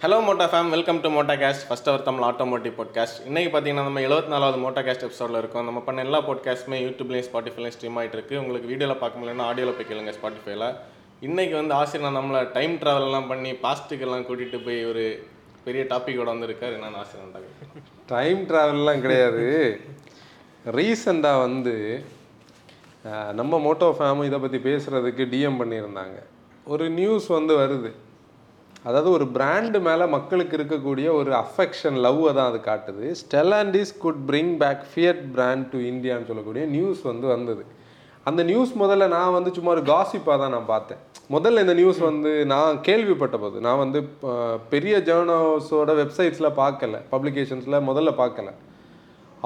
Hello Motta fam welcome to Motta cast first our Tamil automotive podcast இன்னைக்கு பார்த்தீங்கன்னா நம்ம எழுபத்தி நாலாவது மோட்டா கேஸ்ட் எபிசோடில் இருக்கும். நம்ம பண்ண எல்லா பாட்காஸ்ட்டுமே யூடியூப்லேயும் ஸ்பாட்டிஃபைலையும் ஸ்ட்ரீம் ஆகிட்டு இருக்கு. உங்களுக்கு வீடியோவில் பார்க்க முடியலன்னா ஆடியோவில் போய் கேளுங்க ஸ்பாட்டிஃபைல இன்னைக்கு வந்து ஆசிரியர் நம்மளை டைம் ட்ராவல்லாம் பண்ணி பாஸ்ட்டுக்கெல்லாம் கூட்டிகிட்டு போய் ஒரு பெரிய டாப்பிக்கோட வந்திருக்கார். என்னென்னு ஆசிரியர் டைம் ட்ராவல்லாம் கிடையாது. ரீசெண்டாக வந்து நம்ம மோட்டோ ஃபேமும் இதை பற்றி பேசுகிறதுக்கு டிஎம் பண்ணியிருந்தாங்க. ஒரு நியூஸ் வந்து வருது. அதாவது ஒரு பிராண்டு மேலே மக்களுக்கு இருக்கக்கூடிய ஒரு அஃபெக்ஷன் லவ்வை தான் அது காட்டுது. Stellantis could bring back Fiat brand to இந்தியான்னு சொல்லக்கூடிய நியூஸ் வந்து வந்தது. அந்த நியூஸ் முதல்ல நான் வந்து சும்மா ஒரு காசிப்பாக தான் நான் பார்த்தேன். முதல்ல இந்த நியூஸ் வந்து நான் கேள்விப்பட்ட போது நான் வந்து பெரிய ஜேர்னல்ஸோட வெப்சைட்ஸில் பார்க்கல பப்ளிகேஷன்ஸில் முதல்ல பார்க்கல.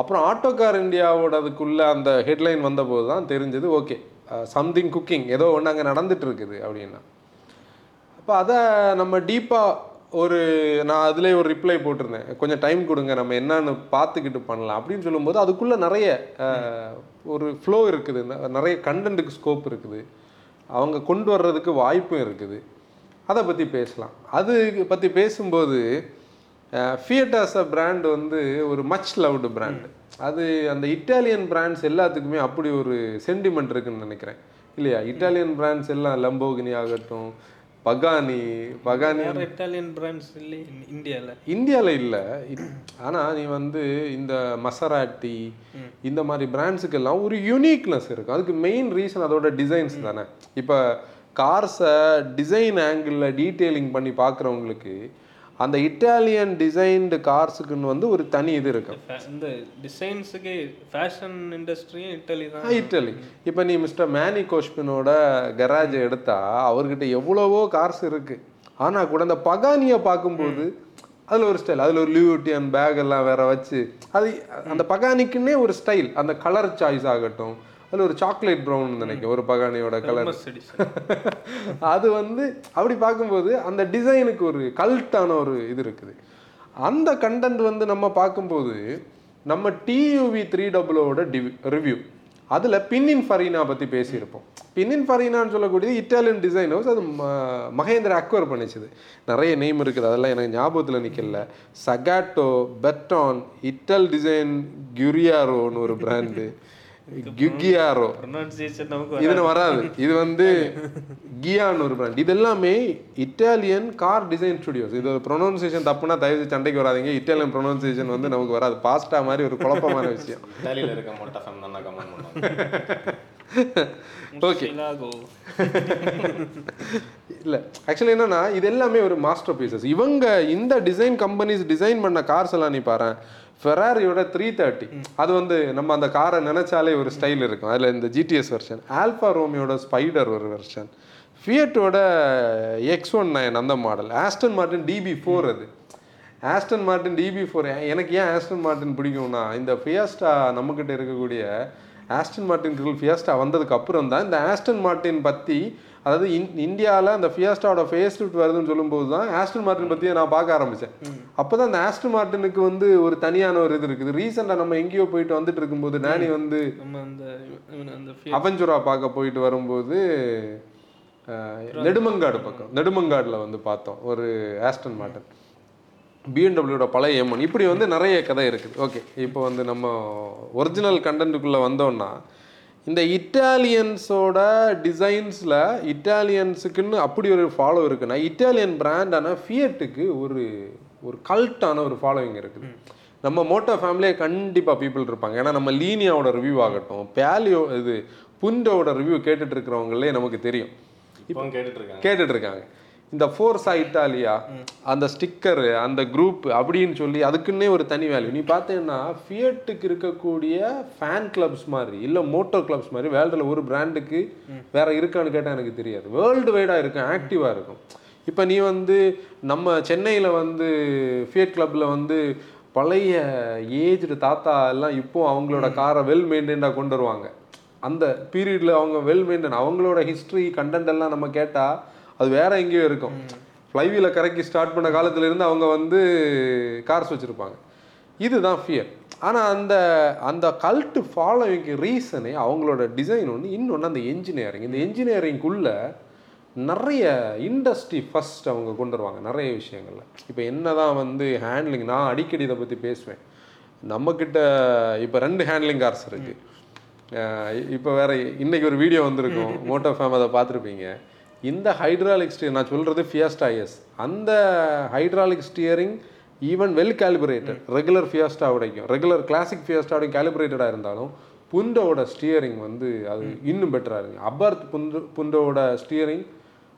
அப்புறம் ஆட்டோகார் இந்தியாவோடதுக்குள்ள அந்த ஹெட்லைன் வந்தபோது தான் தெரிஞ்சது ஓகே சம்திங் குக்கிங் ஏதோ ஒன்று அங்கே நடந்துட்டு இருக்குது அப்படின்னா. அப்போ அதை நம்ம டீப்பாக ஒரு நான் அதிலே ஒரு ரிப்ளை போட்டிருந்தேன். கொஞ்சம் டைம் கொடுங்க நம்ம என்னன்னு பார்த்துக்கிட்டு பண்ணலாம். அப்படின்னு சொல்லும்போது அதுக்குள்ளே நிறைய ஒரு ஃப்ளோ இருக்குது. நிறைய கண்டென்ட்டுக்கு ஸ்கோப் இருக்குது. அவங்க கொண்டு வர்றதுக்கு வாய்ப்பும் இருக்குது. அதை பற்றி பேசலாம். அது பற்றி பேசும்போது ஃபியட் ஆஸ் அ பிராண்ட் வந்து ஒரு மச் லவ்டு பிராண்டு அது அந்த இட்டாலியன் பிராண்ட்ஸ் எல்லாத்துக்குமே அப்படி ஒரு சென்டிமெண்ட் இருக்குன்னு நினைக்கிறேன். இல்லையா? இட்டாலியன் பிராண்ட்ஸ் எல்லாம் லம்போகினி ஆகட்டும் பகானி பகானி இட்டாலியன் பிராண்ட்ஸ் இல்லை இந்தியாவில் இந்தியாவில் இல்லை. ஆனால் நீ வந்து இந்த மசராட்டி இந்த மாதிரி பிராண்ட்ஸுக்கெல்லாம் ஒரு யூனிக்னஸ் இருக்கும். அதுக்கு மெயின் ரீசன் அதோட டிசைன்ஸ் தானே. இப்போ கார்ஸை டிசைன் ஆங்கிளில் டீட்டெயிலிங் பண்ணி பார்க்குறவங்களுக்கு அந்த இட்டாலியன் டிசைன்டு கார்ஸுக்குன்னு வந்து ஒரு தனி இது இருக்கும் இந்த டிசைன்ஸுக்கு ஃபேஷன் இண்டஸ்ட்ரியும் இட்டாலி தான். இட்டலி இப்போ நீ மிஸ்டர் மேனி கோஷ்பினோட கராஜ் எடுத்தா அவர்கிட்ட எவ்வளவோ கார்ஸ் இருக்கு. ஆனா கூட அந்த பகானியை பார்க்கும்போது அதுல ஒரு ஸ்டைல் அதுல ஒரு லியூட்டியன் பேக் எல்லாம் வேற வச்சு அது அந்த பகானிக்குன்னே ஒரு ஸ்டைல் அந்த கலர் சாய்ஸ் ஆகட்டும் அதுல ஒரு சாக்லேட் ப்ரௌன் நினைக்கிறேன் ஒரு பகானியோட கலர் அது வந்து அப்படி பார்க்கும்போது அந்த டிசைனுக்கு ஒரு கல்ட்டான ஒரு இது இருக்குது. அந்த கண்டென்ட் வந்து நம்ம பார்க்கும்போது நம்ம டியூவி த்ரீ டபுளோட டிவி ரிவ்யூ அதில் பின்னின் ஃபரீனா பற்றி பேசியிருப்போம். பின்னின் ஃபரீனான்னு சொல்லக்கூடியது இட்டாலியன் டிசைன் ஹவுஸ் அது மகேந்திரா அக்வயர் பண்ணிச்சுது. நிறைய நேம் இருக்குது அதெல்லாம் எனக்கு ஞாபகத்தில் நிற்கல சகாட்டோ பெட்டான் இட்டல் டிசைன் கியூரியாரோன்னு ஒரு பிராண்டு நமக்கு இதுல வராது. இது வந்து கியான்னு ஒரு பிராண்ட் இது எல்லாமே இட்டாலியன் கார் டிசைன் ஸ்டுடியோஸ் இது ப்ரொனவுன்சியேஷன் தப்புனா தயவு சண்டைக்கு வராதீங்க. இட்டாலியன் ப்ரொனவுன்சியேஷன் வந்து நமக்கு வராது. பாஸ்டா மாதிரி ஒரு குழப்பமான விஷயம். இட்டாலியில் இருக்க மோட்டா ஃபேம் தான் கமெண்ட் பண்ணுவாங்க ஓகே இல்ல ஆக்சுவலி என்னன்னா இது எல்லாமே ஒரு மாஸ்டர் பீசஸ் இவங்க இந்த டிசைன் கம்பெனிஸ் டிசைன் பண்ண கார்ஸ் எல்லாம் நீ பாரு ஃபெராரியோட த்ரீ தேர்ட்டி அது வந்து நம்ம அந்த காரை நினைச்சாலே ஒரு ஸ்டைல் இருக்கும். அதில் இந்த ஜிடிஎஸ் வெர்ஷன் ஆல்ஃபா ரோமியோட ஸ்பைடர் ஒரு வெர்ஷன் ஃபியட்டோட எக்ஸ் ஒன் நைன் அந்த model Aston Martin DB four அது. ஆஸ்டன் மார்டின் டிபி ஃபோர் எனக்கு ஏன் ஆஸ்டன் மார்டின் பிடிக்கும்னா இந்த ஃபியாஸ்டா நம்மக்கிட்ட இருக்கக்கூடிய ஆஸ்டன் மார்டின் கிரில் ஃபியாஸ்டா வந்ததுக்கு அப்புறம் தான் இந்த ஆஸ்டன் மார்டின் பற்றி அதாவது இந்தியாவில் அந்த ஃபியாஸ்டாவோட ஃபேஸ் லிஃப்ட் வருதுன்னு சொல்லும்போது தான் ஆஸ்டன் மார்டின் பற்றியே நான் பார்க்க ஆரம்பித்தேன் அப்போ தான் அந்த ஆஸ்டன் மார்டினுக்கு வந்து ஒரு தனியான ஒரு இது இருக்குது. ரீசெண்டாக நம்ம எங்கேயோ போயிட்டு வந்துட்டு இருக்கும்போது நானி வந்து அவெஞ்சுரா பார்க்க போயிட்டு வரும்போது நெடுமங்காடு பக்கம் நெடுமங்காடில் வந்து பார்த்தோம். ஒரு ஆஸ்டன் மார்டன் பிஎன்டபிள்யூட பழைய எம்என் இப்படி வந்து நிறைய கதை இருக்குது. ஓகே இப்போ வந்து நம்ம ஒரிஜினல் கண்டென்ட்டுக்குள்ளே வந்தோம்னா இந்த இட்டாலியன்ஸோட டிசைன்ஸில் இட்டாலியன்ஸுக்குன்னு அப்படி ஒரு ஃபாலோ இருக்குன்னா இட்டாலியன் பிராண்டான ஃபியட்டுக்கு ஒரு ஒரு கல்ட்டான ஒரு ஃபாலோவிங் இருக்குது. நம்ம மோட்டோ ஃபேமிலியே கண்டிப்பாக பீப்புள் இருப்பாங்க. ஏன்னா நம்ம லீனியாவோட ரிவ்யூ ஆகட்டும் பேலியோ இது புண்டோட ரிவ்யூ கேட்டுட்டு இருக்கிறவங்களே நமக்கு தெரியும். இப்போ கேட்டுட்டு இருக்காங்க. இந்த ஃபோர்ஸா இட்டாலியா அந்த ஸ்டிக்கரு அந்த குரூப் அப்படின்னு சொல்லி அதுக்குன்னே ஒரு தனி வேல்யூ நீ பார்த்தீங்கன்னா ஃபியட்டுக்கு இருக்கக்கூடிய ஃபேன் கிளப்ஸ் மாதிரி இல்லை மோட்டோ கிளப்ஸ் மாதிரி வேர்ல்டில் ஒரு பிராண்டுக்கு வேற இருக்கான்னு கேட்டால் எனக்கு தெரியாது. வேர்ல்டு வைடாக இருக்கும் ஆக்டிவாக இருக்கும். இப்போ நீ வந்து நம்ம சென்னையில் வந்து ஃபியட் கிளப்பில் வந்து பழைய ஏஜ்டு தாத்தா எல்லாம் இப்போ அவங்களோட காரை வெல் மெயின்டைன்டாக கொண்டு வருவாங்க. அந்த பீரியடில் அவங்க வெல் மெயின்டைன் அவங்களோட ஹிஸ்ட்ரி கண்டென்ட் எல்லாம் நம்ம கேட்டால் அது வேற எங்கேயோ இருக்கும். ஃப்ளைவீல கரைக்கி ஸ்டார்ட் பண்ண காலத்துல இருந்து அவங்க வந்து கார்ஸ் வச்சுருப்பாங்க. இதுதான் ஃபியர் ஆனால் அந்த அந்த கல்ட்டு ஃபாலோவிங்க்கு ரீசனே அவங்களோட டிசைன் ஒன்று இன்னொன்று அந்த என்ஜினியரிங் இந்த என்ஜினியரிங்குள்ள நிறைய இண்டஸ்ட்ரி ஃபர்ஸ்ட் அவங்க கொண்டு வருவாங்க நிறைய விஷயங்கள்ல. இப்போ என்னதான் வந்து ஹேண்ட்லிங் நான் அடிக்கடி இதை பற்றி பேசுவேன். நம்மக்கிட்ட இப்போ ரெண்டு ஹேண்ட்லிங் கார்ஸ் இருக்கு. இப்போ வேற இன்னைக்கு ஒரு வீடியோ வந்திருக்கும். மோட்டோ ஃபேம் அதை பார்த்துருப்பீங்க. இந்த ஹைட்ராலிக் ஸ்டியர் நான் சொல்கிறது ஃபியாஸ்டா எஸ் அந்த hydraulic steering even well calibrated regular Fiesta உடைக்கும். ரெகுலர் கிளாசிக் ஃபியாஸ்டாவுடையும் கேலிபரேட்டடாக இருந்தாலும் புண்டோட ஸ்டியரிங் வந்து அது இன்னும் பெட்டராக இருக்கும். அபர்த் புண்டு புண்டோட ஸ்டியரிங்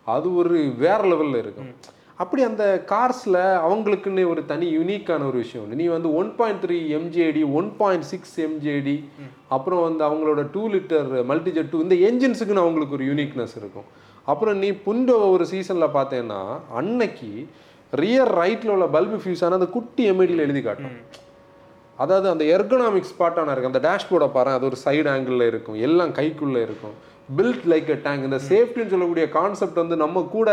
அது ஒரு வேற லெவலில் இருக்கும். அப்படி அந்த கார்ஸில் அவங்களுக்குன்னு ஒரு தனி யூனிக்கான ஒரு விஷயம் உண்டு. நீ வந்து one point three MJD one point six MJD அப்புறம் வந்து அவங்களோட டூ லிட்டர் மல்டிஜெட் டூ இந்த என்ஜின்ஸுக்குன்னு அவங்களுக்கு ஒரு யூனிக்னஸ் இருக்கும். அப்புறம் நீ புண்டோ ஒரு சீசனில் பார்த்தேன்னா அன்னைக்கு ரியர் ரைட்டில் உள்ள பல்பு ஃபியூஸ் ஆனால் அந்த குட்டி எம்ஐடியில் எழுதி காட்டும். அதாவது அந்த எர்கனாமிக் ஸ்பாட்டான இருக்கு. அந்த டேஷ்போர்டை பாரு அது ஒரு சைடு ஆங்கிளில் இருக்கும். எல்லாம் கைக்குள்ளே இருக்கும். பில்ட் லைக் அ டேங்க் இந்த சேஃப்டின்னு சொல்லக்கூடிய கான்செப்ட் வந்து நம்ம கூட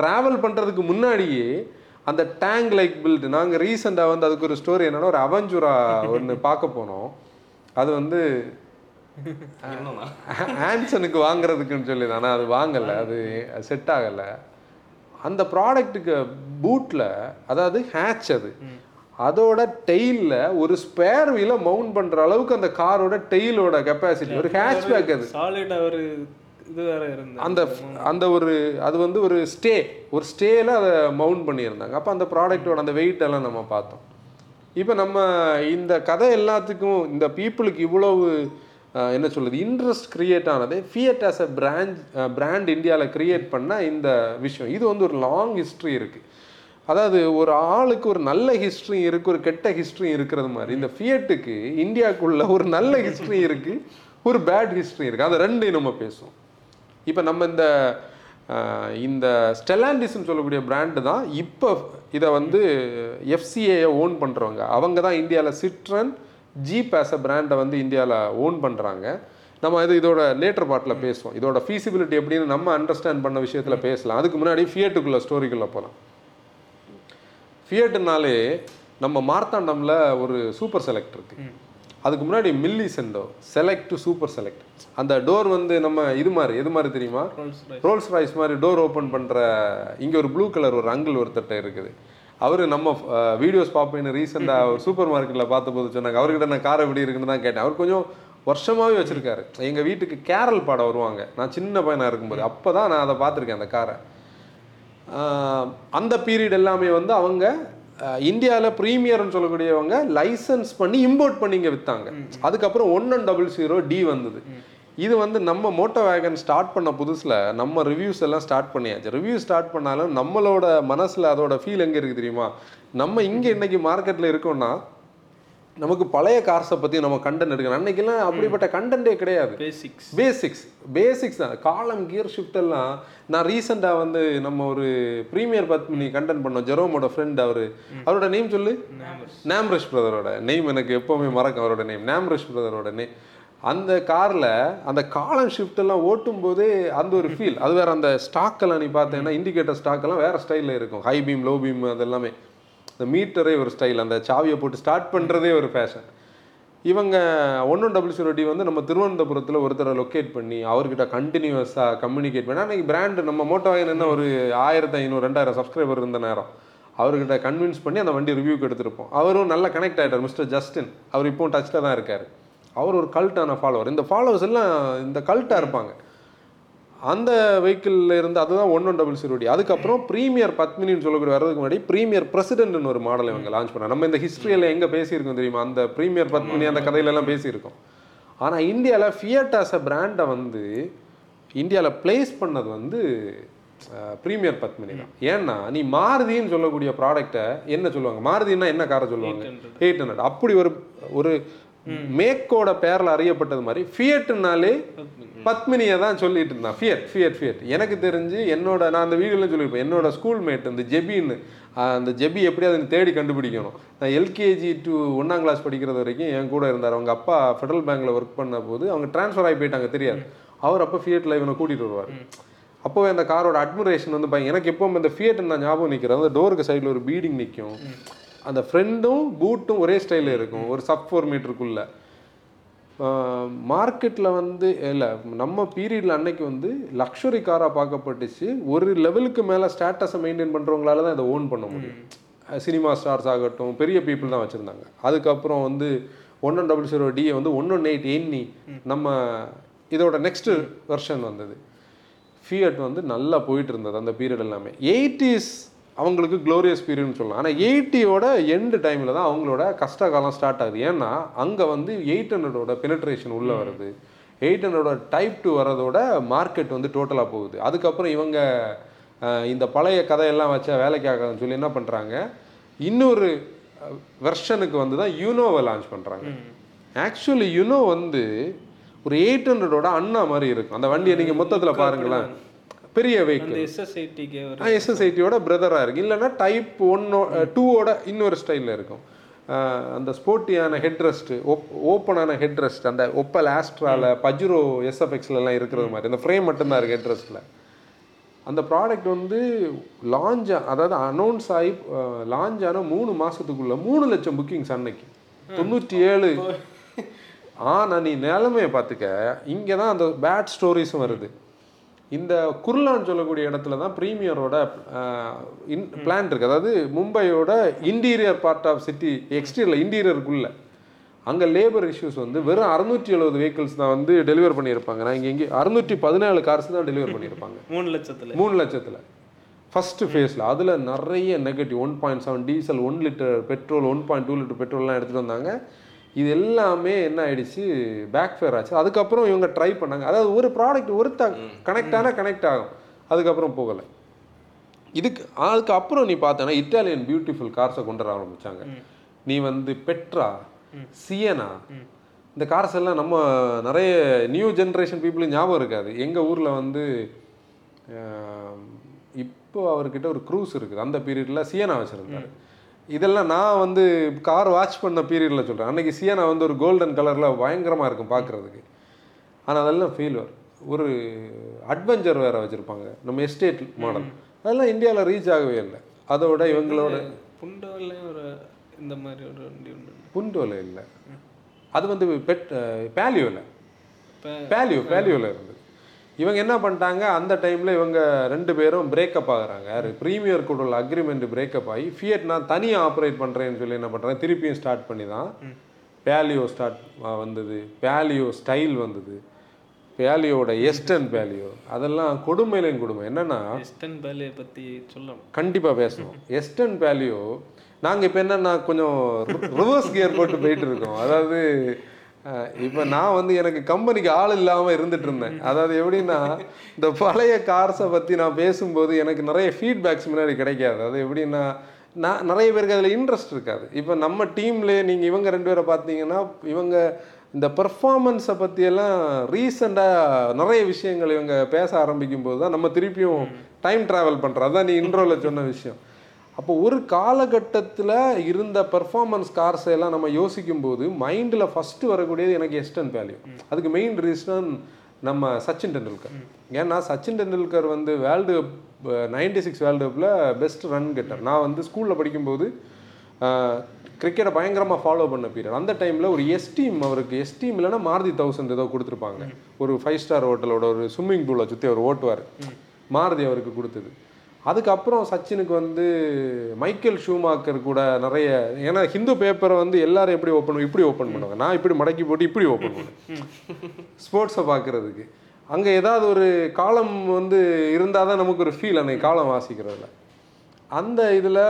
ட்ராவல் பண்ணுறதுக்கு முன்னாடியே அந்த டேங்க் லைக் பில்ட் நாங்கள் ரீசெண்டாக வந்து அதுக்கு ஒரு ஸ்டோரி என்னன்னா ஒரு அவஞ்சூரா ஒன்று பார்க்க போனோம். அது வந்து ஆன்சனுக்கு வாங்குறதுக்குன்னு சொல்லி ஆனால் அது வாங்கலை. அது செட் ஆகலை. அந்த ப்ராடக்ட்டுக்கு பூட்டில் அதாவது ஹேட்ச் அது அதோட டெயிலில் ஒரு ஸ்பேர் வீல மவுண்ட் பண்ணுற அளவுக்கு அந்த காரோட டெயிலோட கெப்பாசிட்டி ஒரு ஹேட்ச் பேக் அது. ஒரு இது வேற இருந்தது. அந்த அந்த ஒரு அது வந்து ஒரு ஸ்டே ஒரு ஸ்டேல அதை மவுண்ட் பண்ணியிருந்தாங்க. அப்போ அந்த ப்ராடக்ட்டோட அந்த வெயிட் எல்லாம் நம்ம பார்த்தோம். இப்போ நம்ம இந்த கதை எல்லாத்துக்கும் இந்த பீப்புளுக்கு இவ்வளவு என்ன சொல்கிறது இன்ட்ரெஸ்ட் கிரியேட் ஆனது Fiat as a brand brand இந்தியாவில் கிரியேட் பண்ண இந்த விஷயம். இது வந்து ஒரு லாங் ஹிஸ்ட்ரி இருக்குது அதாவது ஒரு ஆளுக்கு ஒரு நல்ல ஹிஸ்ட்ரி இருக்குது ஒரு கெட்ட ஹிஸ்ட்ரி இருக்கிறது மாதிரி. இந்த ஃபியட்டுக்கு இந்தியாவுக்குள்ள ஒரு நல்ல ஹிஸ்ட்ரி இருக்குது ஒரு பேட் ஹிஸ்ட்ரி இருக்குது அதை ரெண்டையும் நம்ம பேசுவோம். இப்போ நம்ம இந்த இந்த ஸ்டெலாண்டிஸ்ன்னு சொல்லக்கூடிய பிராண்டு தான் இப்போ இதை வந்து எஃப்சிஏயை ஓன் பண்ணுறவங்க அவங்க தான் இந்தியாவில் சிட்ரன் ஜீப் ஆஸ் அ பிராண்டை வந்து இந்தியாவில் ஓன் பண்ணுறாங்க நம்ம இது இதோட லேட்டர் பார்ட்டில் பேசுவோம். இதோட ஃபீசிபிலிட்டி எப்படின்னு நம்ம அண்டர்ஸ்டாண்ட் பண்ண விஷயத்தில் பேசலாம். அதுக்கு முன்னாடி ஃபியட்டுக்குள்ள ஸ்டோரிக்குள்ளே போகலாம் ஃபியட்னாலே நம்ம மார்த்தாண்டம்ல ஒரு சூப்பர் செலக்ட் இருக்கு. அதுக்கு முன்னாடி Millecento select to super select அந்த டோர் வந்து நம்ம இது மாதிரி எது மாதிரி தெரியுமா. ரோல்ஸ் ராய்ஸ் மாதிரி டோர் ஓப்பன் பண்ற இங்க ஒரு ப்ளூ கலர் ஒரு அங்கிள் ஒருத்தட்ட இருக்குது. அவரு நம்ம வீடியோஸ் பார்ப்பேன்னு ரீசெண்டாக ஒரு சூப்பர் மார்க்கெட்டில் பார்த்தபோது சொன்னாங்க. அவர்கிட்ட நான் கார் எப்படி இருக்குன்னு தான் கேட்டேன். அவர் கொஞ்சம் வருஷமாவே வச்சிருக்காரு. எங்க வீட்டுக்கு கேரல் பாட வருவாங்க. நான் சின்ன பையனா இருக்கும்போது. அப்பதான் நான் அதை பார்த்துருக்கேன் அந்த காரை. அந்த பீரியட் எல்லாமே வந்து அவங்க இந்தியாவில் ப்ரீமியர்னு சொல்லக்கூடியவங்க லைசன்ஸ் பண்ணி இம்போர்ட் பண்ணி இங்கே விற்றாங்க அதுக்கப்புறம் one one double zero D வந்தது. இது வந்து நம்ம மோட்டோ வேகன் ஸ்டார்ட் பண்ண புதுசில் நம்ம ரிவ்யூஸ் எல்லாம் ஸ்டார்ட் பண்ணியாச்சு. ரிவ்யூ ஸ்டார்ட் பண்ணாலும் நம்மளோட மனசில் அதோட ஃபீல் எங்கே இருக்குது தெரியுமா? நம்ம இங்கே இன்னைக்கு மார்க்கெட்டில் இருக்கோம்னா நமக்கு பழைய கார்ஸை பற்றி நம்ம கண்டென்ட் எடுக்கணும். அன்னைக்கெல்லாம் அப்படிப்பட்ட கண்டென்ட்டே கிடையாது. பேசிக்ஸ் பேசிக்ஸ் பேசிக்ஸ் தான். காலம் கியர் ஷிஃப்ட் எல்லாம் நான் ரீசெண்டாக வந்து நம்ம ஒரு ப்ரீமியர் பத்மினி கண்டென்ட் பண்ணோம். ஜெரோமோட ஃப்ரெண்ட் அவர். அவரோட நேம் சொல்லு? நாம்ரிஷ் பிரதரோட நேம் எனக்கு எப்போவுமே மறக்கும் அவரோட நேம் நாம்ரிஷ் பிரதரோட நேம் அந்த காரில் அந்த காலம் ஷிஃப்ட்டெல்லாம் ஓட்டும் போதே அந்த ஒரு ஃபீல் அது வேறு அந்த ஸ்டாக்கெல்லாம் நீ பார்த்தேன்னா இண்டிகேட்டர் ஸ்டாக்கெல்லாம் வேறு ஸ்டைலில் இருக்கும். ஹை பீம் லோ பீம் அதெல்லாமே. இந்த மீட்டரே ஒரு ஸ்டைல் அந்த சாவியை போட்டு ஸ்டார்ட் பண்ணுறதே ஒரு ஃபேஷன் இவங்க ஒன்றும் டபுள் ஜீரோ டி வந்து நம்ம திருவனந்தபுரத்தில் ஒருத்தரை லொக்கேட் பண்ணி அவர்கிட்ட கண்டினியூஸாக கம்யூனிகேட் பண்ணி. அன்றைக்கி பிராண்டு நம்ம மோட்டோ என்ன ஒரு ஆயிரத்தி ஐநூறு ரெண்டாயிரம் சப்ஸ்கிரைபர் இருந்த நேரம். அவர்கிட்ட கன்வின்ஸ் பண்ணி அந்த வண்டி ரிவ்யூக்கு எடுத்திருப்போம். அவரும் நல்லா கனெக்ட் ஆகிட்டார் மிஸ்டர் ஜஸ்டின் அவர் இப்போவும் டச்சில் தான் இருக்கார். அவர் ஒரு கல்ட்டான ஃபாலோவர் இந்த ஃபாலோவர்ஸ் எல்லாம் இந்த கல்ட்டாக இருப்பாங்க. அந்த வெஹிக்கிளில் இருந்து அதுதான் one one double zero D. அதுக்கப்புறம் ப்ரீமியர் பத்மினின்னு சொல்லக்கூடிய வரதுக்கு முன்னாடி ப்ரீமியர் பிரசிடென்ட்னு ஒரு மாடல் இவங்க லான்ச் பண்ணாங்க. நம்ம இந்த ஹிஸ்ட்ரியில் எங்கே பேசியிருக்கோம் தெரியுமா? அந்த ப்ரீமியர் பத்மினி அந்த கதையில எல்லாம் பேசியிருக்கோம். ஆனால் இந்தியாவில் ஃபியட் ஆஸ் அ பிராண்டை வந்து இந்தியாவில் பிளேஸ் பண்ணது வந்து ப்ரீமியர் பத்மினி தான். ஏன்னா நீ மாருதின்னு சொல்லக்கூடிய ப்ராடக்ட்டை என்ன சொல்லுவாங்க? மாருதின்னா என்ன காரை சொல்லுவாங்க? எயிட் ஹண்ட்ரட் அப்படி ஒரு ஒரு மேக்கோட பேரில் அறியப்பட்டது மாதிரி ஃபியட்னாலே பத்மினியை தான் சொல்லிட்டு இருந்தான். Fiat Fiat Fiat. எனக்கு தெரிஞ்சு என்னோட நான் அந்த வீடியோவில் சொல்லியிருப்பேன். என்னோட ஸ்கூல் மேட் இந்த ஜெபின்னு அந்த ஜெபி எப்படியாவது எனக்கு தேடி கண்டுபிடிக்கணும். நான் எல்கேஜி டு ஒன்றாம் கிளாஸ் படிக்கிறது வரைக்கும் என் கூட இருந்தார். அவங்க அப்பா ஃபெடரல் பேங்க்ல ஒர்க் பண்ண போது அவங்க ட்ரான்ஸ்ஃபர் ஆகி போயிட்டாங்க தெரியாது. அவர் அப்போ ஃபியட்டில் இவனை கூட்டிகிட்டு வருவார். அப்போவே அந்த காரோட அட்மிரேஷன் வந்து பாருங்க எனக்கு எப்பவும் இந்த ஃபியட் நான் ஞாபகம் நிற்கிறேன் அந்த டோருக்கு சைடில் ஒரு பீடிங் நிற்கும் அந்த ஃப்ரெண்டும் பூட்டும் ஒரே ஸ்டைலில் இருக்கும். ஒரு சப் ஃபோர் மீட்டருக்குள்ள மார்க்கெட்டில் வந்து இல்லை நம்ம பீரியடில் அன்னைக்கு வந்து லக்ஸுரி காராக பார்க்கப்பட்டுச்சு. ஒரு லெவலுக்கு மேலே ஸ்டேட்டஸை மெயின்டைன் பண்ணுறவங்களால தான் இதை ஓன் பண்ண முடியும். சினிமா ஸ்டார்ஸ் ஆகட்டும் பெரிய பீப்புள் தான் வச்சுருந்தாங்க. அதுக்கப்புறம் வந்து one one double zero DA வந்து ஒன் ஒன் எயிட் எண்ணி நம்ம இதோட நெக்ஸ்ட் வெர்ஷன் வந்தது. ஃபியட் வந்து நல்லா போயிட்டு இருந்தது அந்த பீரியட் எல்லாமே. எயிட்டிஸ் அவங்களுக்கு க்ளோரியஸ் பீரியட்னு சொல்லலாம். ஆனால் எயிட்டியோட எண்டு டைமில் தான் அவங்களோட கஷ்ட காலம் ஸ்டார்ட் ஆகுது. ஏன்னா அங்கே வந்து எயிட் ஹண்ட்ரடோட பெனட்ரேஷன் உள்ளே வருது. எயிட் ஹண்ட்ரடோட டைப் டூ வரதோட மார்க்கெட் வந்து டோட்டலாக போகுது. அதுக்கப்புறம் இவங்க இந்த பழைய கதையெல்லாம் வச்சா வேலைக்கு ஆகாதுன்னு சொல்லி என்ன பண்ணுறாங்க இன்னொரு வெர்ஷனுக்கு வந்து தான் யூனோவை லான்ச் பண்ணுறாங்க ஆக்சுவலி யுனோ வந்து ஒரு எயிட் ஹண்ட்ரடோட அண்ணா மாதிரி இருக்கும். அந்த வண்டியை நீங்கள் மொத்தத்தில் பாருங்களேன். பெரிய வெஹிக்கிள் எஸ்எஸ்ஐடிக்கு எஸ்எஸ்ஐடியோட பிரதராக இருக்கு. இல்லைன்னா டைப் ஒன்னோ டூவோட இன்னொரு ஸ்டைலில் இருக்கும். அந்த ஸ்போர்ட்டியான ஹெட் ரெஸ்ட் ஓப் ஓப்பனான ஹெட் ரெஸ்ட் அந்த ஒப்பல் ஆஸ்ட்ரால பஜுரோ எஸ்எஃப்எக்ஸ்லாம் இருக்கிறது மாதிரி. அந்த ஃப்ரேம் மட்டும்தான் இருக்குது ஹெட் ரெஸ்ட்டில் அந்த ப்ராடக்ட் வந்து லான்ச் அதாவது அனௌன்ஸ் ஆகி லான்ச் ஆன மூணு மாதத்துக்குள்ள மூணு லட்சம் புக்கிங்ஸ் அன்னைக்கு. தொண்ணூற்றி ஏழு. ஆனால் நீ நிலைமையை பார்த்துக்க. இங்கே தான் அந்த பேட் ஸ்டோரிஸும் வருது. இந்த குர்லான்னு சொல்லக்கூடிய இடத்துல தான் ப்ரீமியரோட இன் பிளான் இருக்குது அதாவது மும்பையோட interior part of city exterior இன்டீரியருக்குள்ள அங்கே லேபர் இஷ்யூஸ் வந்து வெறும் அறுநூற்றி எழுபது வெஹிக்கிள்ஸ் தான் வந்து டெலிவர் பண்ணியிருப்பாங்க. நான் இங்கே இங்கே அறுநூற்றி பதினேழு கார்ஸ் தான் டெலிவர் பண்ணியிருப்பாங்க. மூணு லட்சத்துல. மூணு லட்சத்தில். ஃபஸ்ட்டு ஃபேஸில் அதில் நிறைய negative one point seven diesel one litre petrol one point two litre பெட்ரோல்லாம் எடுத்துகிட்டு வந்தாங்க. இது எல்லாமே என்ன ஆயிடுச்சு? பேக் ஃபேர் ஆச்சு. அதுக்கப்புறம் இவங்க ட்ரை பண்ணாங்க. அதாவது ஒரு ப்ராடக்ட் ஒருத்த கனெக்ட் ஆனால் கனெக்ட் ஆகும். அதுக்கப்புறம் போகலை. இதுக்கு அதுக்கு அப்புறம் நீ பார்த்தேன்னா இட்டாலியன் பியூட்டிஃபுல் கார்ஸை கொண்டு வர ஆரம்பிச்சாங்க. நீ வந்து பெட்ரா சியனா இந்த கார்ஸ் எல்லாம் நம்ம நிறைய நியூ ஜென்ரேஷன் பீப்புளுக்கு ஞாபகம் இருக்காது. எங்கள் ஊரில் வந்து இப்போ அவர்கிட்ட ஒரு க்ரூஸ் இருக்குது. அந்த பீரியடில் சியனா வச்சுருந்தாரு. இதெல்லாம் நான் வந்து கார் வாட்ச் பண்ண பீரியடில் சொல்கிறேன் அன்னைக்கு சியனா வந்து ஒரு கோல்டன் கலரில் பயங்கரமாக இருக்கும் பார்க்குறதுக்கு ஆனால் அதெல்லாம் ஃபெயில்வர் ஒரு அட்வென்ச்சர் வேறு வச்சுருப்பாங்க. நம்ம எஸ்டேட் மாடல் அதெல்லாம் இந்தியாவில் ரீச் ஆகவே இல்லை. அதோட இவங்களோட புண்டோலையும் ஒரு இந்த மாதிரி ஒரு வண்டி உண்டு. புண்டோல இல்லை. அது வந்து பெட் பேலியோவில் பேலியோ பேலியோவில் இருந்தது. இவங்க என்ன பண்ணிட்டாங்க? அந்த டைமில் இவங்க ரெண்டு பேரும் பிரேக்கப் ஆகுறாங்க. யார்? ப்ரீமியர் கூட உள்ள அக்ரிமெண்ட் பிரேக்கப் ஆகி ஃபியட் நான் தனியாக ஆப்ரேட் பண்ணுறேன்னு சொல்லி என்ன பண்ணுறேன் திருப்பியும் ஸ்டார்ட் பண்ணி தான் பேலியோ ஸ்டார்ட் வந்தது. பேலியோ ஸ்டைல் வந்தது. பேலியோட எஸ்டர்ன் பேலியோ அதெல்லாம் கொடுமையிலையும் கொடுமை. என்னன்னா வெஸ்டர்ன் வேலையை பத்தி சொல்லணும். கண்டிப்பாக பேசணும். எஸ்டர்ன் பேலியோ நாங்கள் இப்போ என்னன்னா கொஞ்சம் ரிவர்ஸ் கியர் போட்டு போயிட்டு இருக்கோம். அதாவது இப்போ நான் வந்து எனக்கு கம்பெனிக்கு ஆள் இல்லாமல் இருந்துட்டு இருந்தேன் அதாவது எப்படின்னா இந்த பழைய கார்ஸை பற்றி நான் பேசும்போது எனக்கு நிறைய ஃபீட்பேக்ஸ் முன்னாடி கிடைக்காது. அது எப்படின்னா நான் நிறைய பேருக்கு அதில் இன்ட்ரெஸ்ட் இருக்காது. இப்போ நம்ம டீம்லேயே நீங்கள் இவங்க ரெண்டு பேரை பார்த்தீங்கன்னா இவங்க இந்த பெர்ஃபார்மன்ஸை பற்றியெல்லாம் ரீசெண்டாக நிறைய விஷயங்கள் இவங்க பேச ஆரம்பிக்கும் போது தான் நம்ம திருப்பியும் டைம் ட்ராவல் பண்ணுறோம் அதான் நீ இன்ட்ரோவில் சொன்ன விஷயம். அப்போ ஒரு காலகட்டத்தில் இருந்த பெர்ஃபார்மன்ஸ் கார்ஸை எல்லாம் நம்ம யோசிக்கும் போது மைண்டில் ஃபஸ்ட்டு வரக்கூடியது எனக்கு எஸ்டர்ன் வேல்யூ அதுக்கு மெயின் ரீசன் நம்ம சச்சின் டெண்டுல்கர். ஏன்னா சச்சின் டெண்டுல்கர் வந்து வேர்ல்டு நைன்டி சிக்ஸ் வேர்ல்டு கப்பில் பெஸ்ட் ரன் கெட்டர் நான் வந்து ஸ்கூலில் படிக்கும்போது கிரிக்கெட்டை பயங்கரமாக ஃபாலோ பண்ண பீரியட் அந்த டைமில் ஒரு எஸ்டீம் அவருக்கு எஸ்டீம் இல்லைன்னா மாருதி தௌசண்ட் ஏதோ கொடுத்துருப்பாங்க. ஒரு ஃபைவ் ஸ்டார் ஹோட்டலோட ஒரு ஸ்விம்மிங் பூலை சுற்றி அவர் ஓட்டுவார். மாருதி அவருக்கு கொடுத்தது. அதுக்கப்புறம் சச்சினுக்கு வந்து மைக்கேல் ஷூமாக்கர் கூட நிறைய ஏன்னா ஹிந்து பேப்பரை வந்து எல்லாரும் எப்படி ஓப்பன் இப்படி ஓப்பன் பண்ணுவாங்க. நான் இப்படி மடக்கி போட்டு இப்படி ஓப்பன் பண்ணுவேன். ஸ்போர்ட்ஸை பார்க்குறதுக்கு. அங்கே ஏதாவது ஒரு காலம் வந்து இருந்தால் தான் நமக்கு ஒரு ஃபீல் அன்னைக்கு காலம் வாசிக்கிறதுல. அந்த இதில்